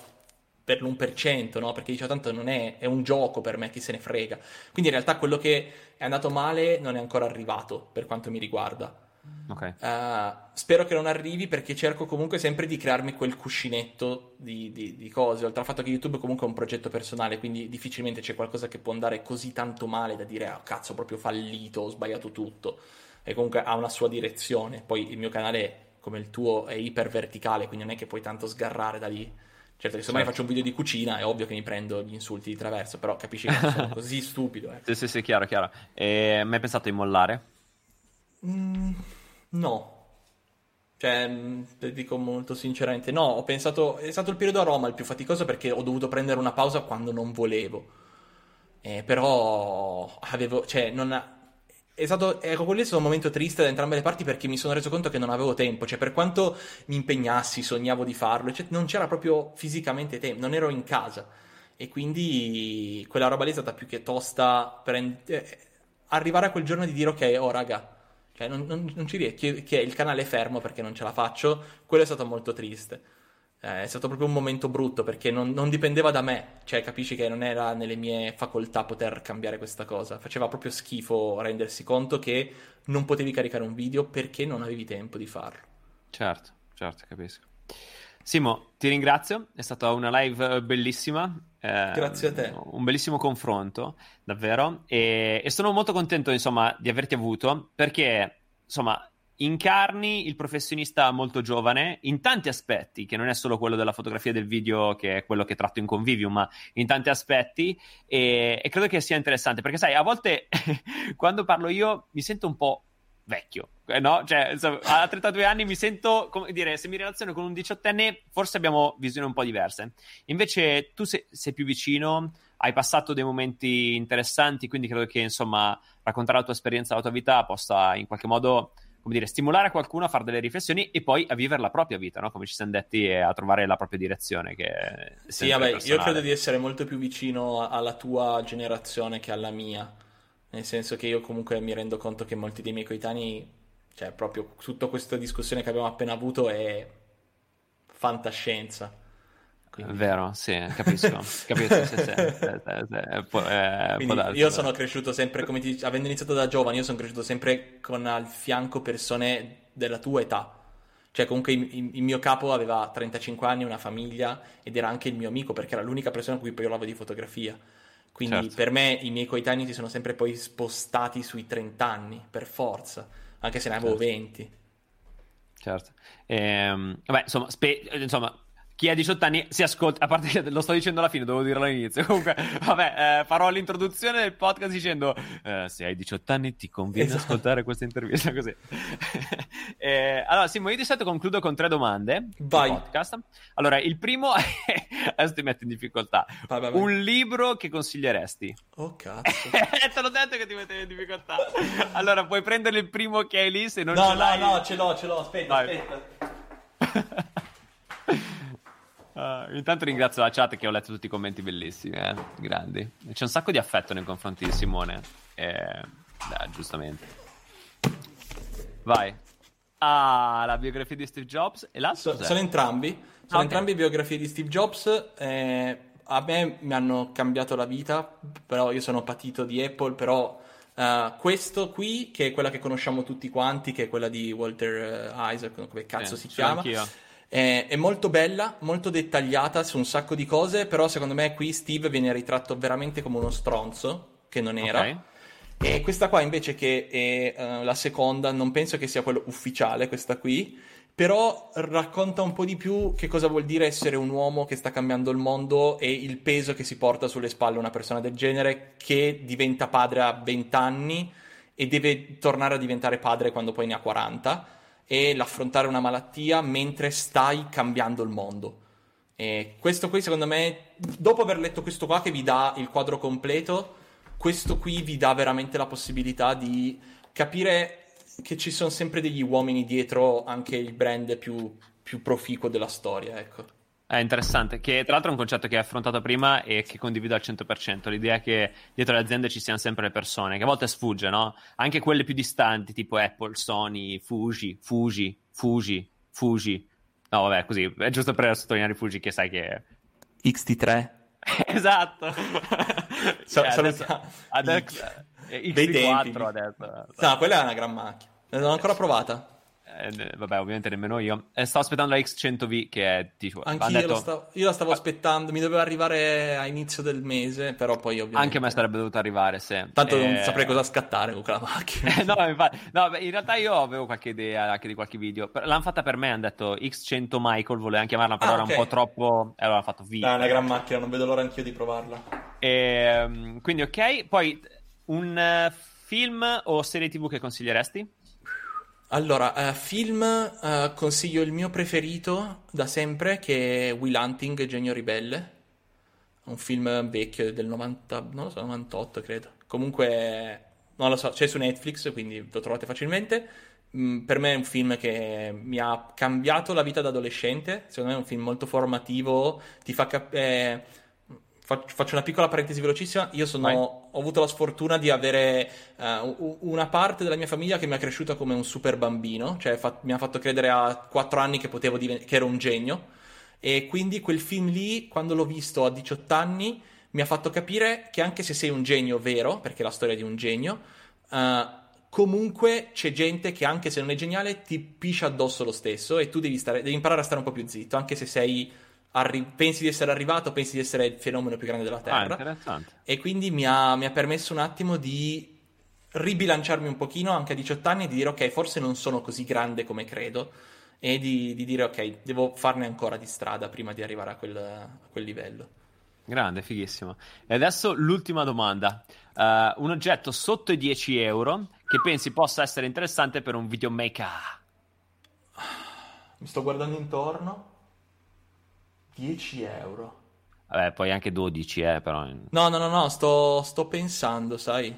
per l'1% no? perché dicevo tanto non è, è un gioco per me chi se ne frega quindi in realtà quello che è andato male non è ancora arrivato per quanto mi riguarda Okay. Uh, spero che non arrivi perché cerco comunque sempre di crearmi quel cuscinetto di, di, di, cose. Oltre al fatto che YouTube comunque è un progetto personale, quindi difficilmente c'è qualcosa che può andare così tanto male da dire, oh, cazzo, ho proprio fallito, ho sbagliato tutto. E comunque ha una sua direzione. Poi il mio canale, come il tuo, è iper verticale, quindi non è che puoi tanto sgarrare da lì. Certo, se certo. mai faccio un video di cucina è ovvio che mi prendo gli insulti di traverso, però capisci che sono così stupido. Eh. Sì, sì, sì, chiaro, chiaro. E mai pensato di mollare? Mm, no. Cioè, mm, te dico molto sinceramente, no, ho pensato, è stato il periodo a Roma il più faticoso perché ho dovuto prendere una pausa quando non volevo. Eh, però avevo, cioè, non ha, è stato, ecco, quello è stato un momento triste da entrambe le parti perché mi sono reso conto che non avevo tempo, cioè per quanto mi impegnassi, sognavo di farlo, cioè, non c'era proprio fisicamente tempo, non ero in casa e quindi quella roba lì è stata più che tosta per eh, arrivare a quel giorno di dire ok, oh raga, cioè, non, non, non ci riesco, che il canale è fermo perché non ce la faccio, quello è stato molto triste. Eh, è stato proprio un momento brutto perché non, non, dipendeva da me, cioè capisci che non era nelle mie facoltà poter cambiare questa cosa. Faceva proprio schifo rendersi conto che non potevi caricare un video perché non avevi tempo di farlo. Certo, certo, capisco. Simo, ti ringrazio, è stata una live bellissima. Eh, Grazie a te. Un bellissimo confronto, davvero. E, e, sono molto contento, insomma, di averti avuto perché, insomma, incarni il professionista molto giovane in tanti aspetti, che non è solo quello della fotografia del video, che è quello che tratto in Convivium, ma in tanti aspetti. E, e credo che sia interessante perché, sai, a volte quando parlo io mi sento un po' vecchio, eh, no? Cioè, insomma, a 32 anni mi sento, come dire, se mi relaziono con un diciottenne, forse abbiamo visioni un po' diverse. Invece tu sei, sei, più vicino, hai passato dei momenti interessanti, quindi credo che, insomma, raccontare la tua esperienza, la tua vita possa in qualche modo, come dire, stimolare qualcuno a fare delle riflessioni e poi a vivere la propria vita, no? Come ci siamo detti, e a trovare la propria direzione. Che sì, vabbè, personale. io credo di essere molto più vicino alla tua generazione che alla mia nel senso che io comunque mi rendo conto che molti dei miei coetanei, cioè proprio tutta questa discussione che abbiamo appena avuto è fantascienza. Quindi... Vero, sì, capisco, capisco, sì, sì, sì, può, eh, Quindi darsi, io sono cresciuto sempre, come ti dicevo, avendo iniziato da giovane, io sono cresciuto sempre con al fianco persone della tua età. Cioè, comunque il, il, mio capo aveva 35 anni, una famiglia ed era anche il mio amico perché era l'unica persona con cui parlavo di fotografia. Quindi certo. per me i miei coetanei si sono sempre poi spostati sui 30 anni, per forza, anche se ne avevo certo. 20. Certo. Ehm, vabbè, insomma, spe- insomma, chi ha 18 anni si ascolta, a parte lo sto dicendo alla fine, devo dirlo all'inizio. Comunque, vabbè, eh, farò l'introduzione del podcast dicendo: eh, Se hai 18 anni, ti conviene esatto. ascoltare questa intervista così. eh, allora, Simo, io di solito concludo con tre domande. Vai. Podcast. Allora, il primo è. Adesso ti metto in difficoltà. Vai, vai, vai. Un libro che consiglieresti? Oh, cazzo. Te l'ho detto che ti mettevi in difficoltà. Allora, puoi prendere il primo che hai lì. Se non no, ce l'hai. No, no, ce l'ho, ce l'ho. Aspetta, aspetta. Uh, intanto ringrazio la chat che ho letto tutti i commenti bellissimi, eh? grandi. C'è un sacco di affetto nei confronti di Simone. Eh, beh, giustamente. Vai. Ah, la biografia di Steve Jobs e l'altro so, sono entrambi. Sono okay. entrambi biografie di Steve Jobs. Eh, a me mi hanno cambiato la vita, però io sono patito di Apple, però uh, questo qui, che è quella che conosciamo tutti quanti, che è quella di Walter uh, Isaac, come cazzo si chiama. È, è molto bella, molto dettagliata su un sacco di cose, però secondo me qui Steve viene ritratto veramente come uno stronzo, che non era. Ok. E questa qua invece che è eh, la seconda, non penso che sia quello ufficiale, questa qui, però racconta un po' di più che cosa vuol dire essere un uomo che sta cambiando il mondo e il peso che si porta sulle spalle una persona del genere che diventa padre a 20 anni e deve tornare a diventare padre quando poi ne ha 40 e l'affrontare una malattia mentre stai cambiando il mondo. E questo qui, secondo me, dopo aver letto questo qua che vi dà il quadro completo, questo qui vi dà veramente la possibilità di capire che ci sono sempre degli uomini dietro anche il brand più, più proficuo della storia, ecco. È interessante, che tra l'altro è un concetto che hai affrontato prima e che condivido al 100%, l'idea che dietro le aziende ci siano sempre le persone, che a volte sfugge, no? Anche quelle più distanti, tipo Apple, Sony, Fuji, Fuji, Fuji, Fuji. No, vabbè, così, è giusto per sottolineare Fuji che sai che... XT3. esatto! Sa- Cioè, adesso, Bei adesso, tempi. X4 adesso. No, quella è una gran macchina. Non l'ho ancora provata. Eh, vabbè, ovviamente nemmeno io. Eh, sto aspettando la X100V che è tipo... Anche io, detto- stavo, io la stavo aspettando, mi doveva arrivare a inizio del mese, però poi ovviamente... Anche a me sarebbe dovuto arrivare, se. Tanto non Eh, saprei cosa scattare con quella macchina. no, infatti, no, beh, in realtà io avevo qualche idea anche di qualche video. L'hanno fatta per me, hanno detto X100 Michael, volevano chiamarla, però Ah, era un po' troppo. E allora hanno fatto V. È una gran macchina, non vedo l'ora anch'io di provarla. Ehm, quindi, ok. Poi un eh, film o serie TV che consiglieresti? Allora, eh, film, eh, consiglio il mio preferito da sempre, che è Will Hunting, Genio Ribelle. Un film vecchio del 90, non lo so, 98 credo. Comunque, non lo so, c'è su Netflix, quindi lo trovate facilmente. Mm, per me è un film che mi ha cambiato la vita da adolescente. Secondo me è un film molto formativo, ti fa capire... Faccio una piccola parentesi velocissima. Io sono, ho avuto la sfortuna di avere eh, u- una parte della mia famiglia che mi ha cresciuta come un super bambino, cioè fa- mi ha fatto credere a quattro anni che, potevo diven- che ero un genio. E quindi quel film lì, quando l'ho visto a 18 anni, mi ha fatto capire che anche se sei un genio vero, perché è la storia di un genio, eh, comunque c'è gente che anche se non è geniale ti piscia addosso lo stesso e tu devi, stare- devi imparare a stare un po' più zitto, anche se sei arri- pensi di essere arrivato, pensi di essere il fenomeno più grande della Ah, Terra. interessante. E quindi mi ha, mi ha permesso un attimo di ribilanciarmi un pochino anche a 18 anni e di dire ok, forse non sono così grande come credo e di, di dire ok, devo farne ancora di strada prima di arrivare a quel, a quel livello. Grande, fighissimo. E adesso l'ultima domanda. Eh, un oggetto sotto i 10 euro che pensi possa essere interessante per un videomaker? Mi sto guardando intorno. 10 euro. Vabbè, poi anche 12, eh, però. No, no, no, no, sto, sto pensando, sai.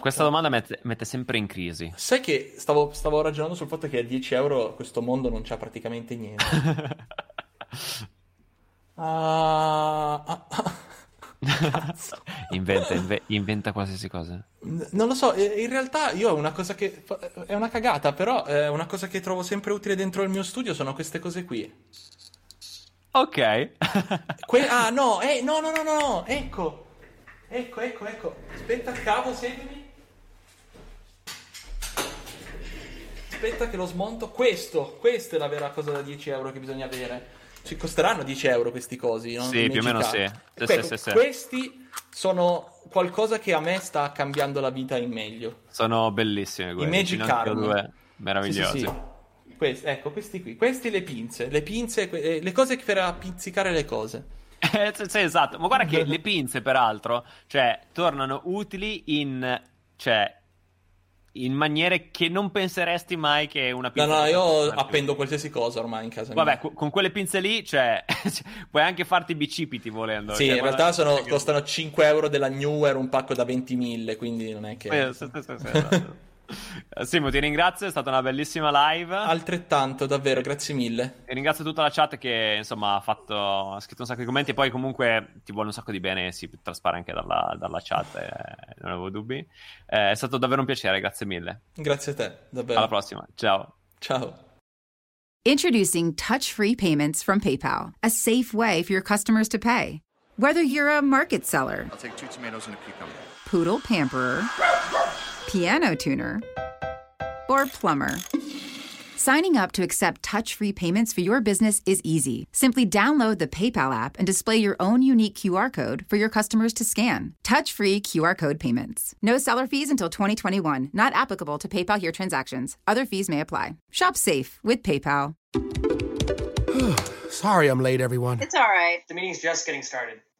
Questa domanda mette, mette sempre in crisi. Sai che stavo, stavo ragionando sul fatto che a 10 euro questo mondo non c'ha praticamente niente. Ah, ah, ah. Cazzo. inventa, inve- inventa qualsiasi cosa. N- Non lo so, eh, in realtà io ho una cosa che fa- è una cagata, però è una cosa che trovo sempre utile dentro il mio studio sono queste cose qui. Ok. Que- ah, no, eh, no, no, no, no, no, ecco. Ecco, ecco, ecco. Aspetta, cavo, seguimi. Aspetta che lo smonto. Questo, questa è la vera cosa da 10 euro che bisogna avere. Ci costeranno 10 euro questi cosi, no? Sì, più o meno Magic sì. Sì, Ecco, sì, sì. Questi sono qualcosa che a me sta cambiando la vita in meglio. Sono bellissime quelle. Magic anche Card. due meravigliosi. Sì, sì, sì. Questi, ecco, questi qui. Questi le pinze. Le pinze, que- eh, le cose per pizzicare le cose. Eh, sì, esatto. Ma guarda che le pinze, peraltro, cioè, tornano utili in, cioè, in maniere che non penseresti mai che una No, pinza. no, possa io funzionare più. appendo qualsiasi cosa ormai in casa Vabbè, mia. con quelle pinze lì, cioè, puoi anche farti i bicipiti volendo. Sì, Cioè, in realtà sono- costano 5 euro della Newer, un pacco da 20.000, quindi non è che... Eh, sì, sì, sì, sì, esatto. Simo, ti ringrazio, è stata una bellissima live. Altrettanto, davvero, grazie mille. E ringrazio tutta la chat che insomma ha fatto, ha scritto un sacco di commenti. E poi, comunque, ti vuole un sacco di bene. Si traspare anche dalla, dalla chat, eh, non avevo dubbi. Eh, è stato davvero un piacere, grazie mille. Grazie a te, davvero. Alla prossima, ciao. Ciao. Introducing touch free payments from PayPal, a safe way for your customers to pay. Whether you're a market seller, I'll take two tomatoes and a cucumber. poodle pamperer, piano tuner, or plumber, Signing up to accept touch free payments for your business is easy. Simply download the PayPal app and display your own unique QR code for your customers to scan. Touch free QR code payments. No seller fees until 2021, not applicable to PayPal here transactions. Other fees may apply. Shop safe with PayPal. Sorry I'm late, everyone. It's all right. The meeting's just getting started.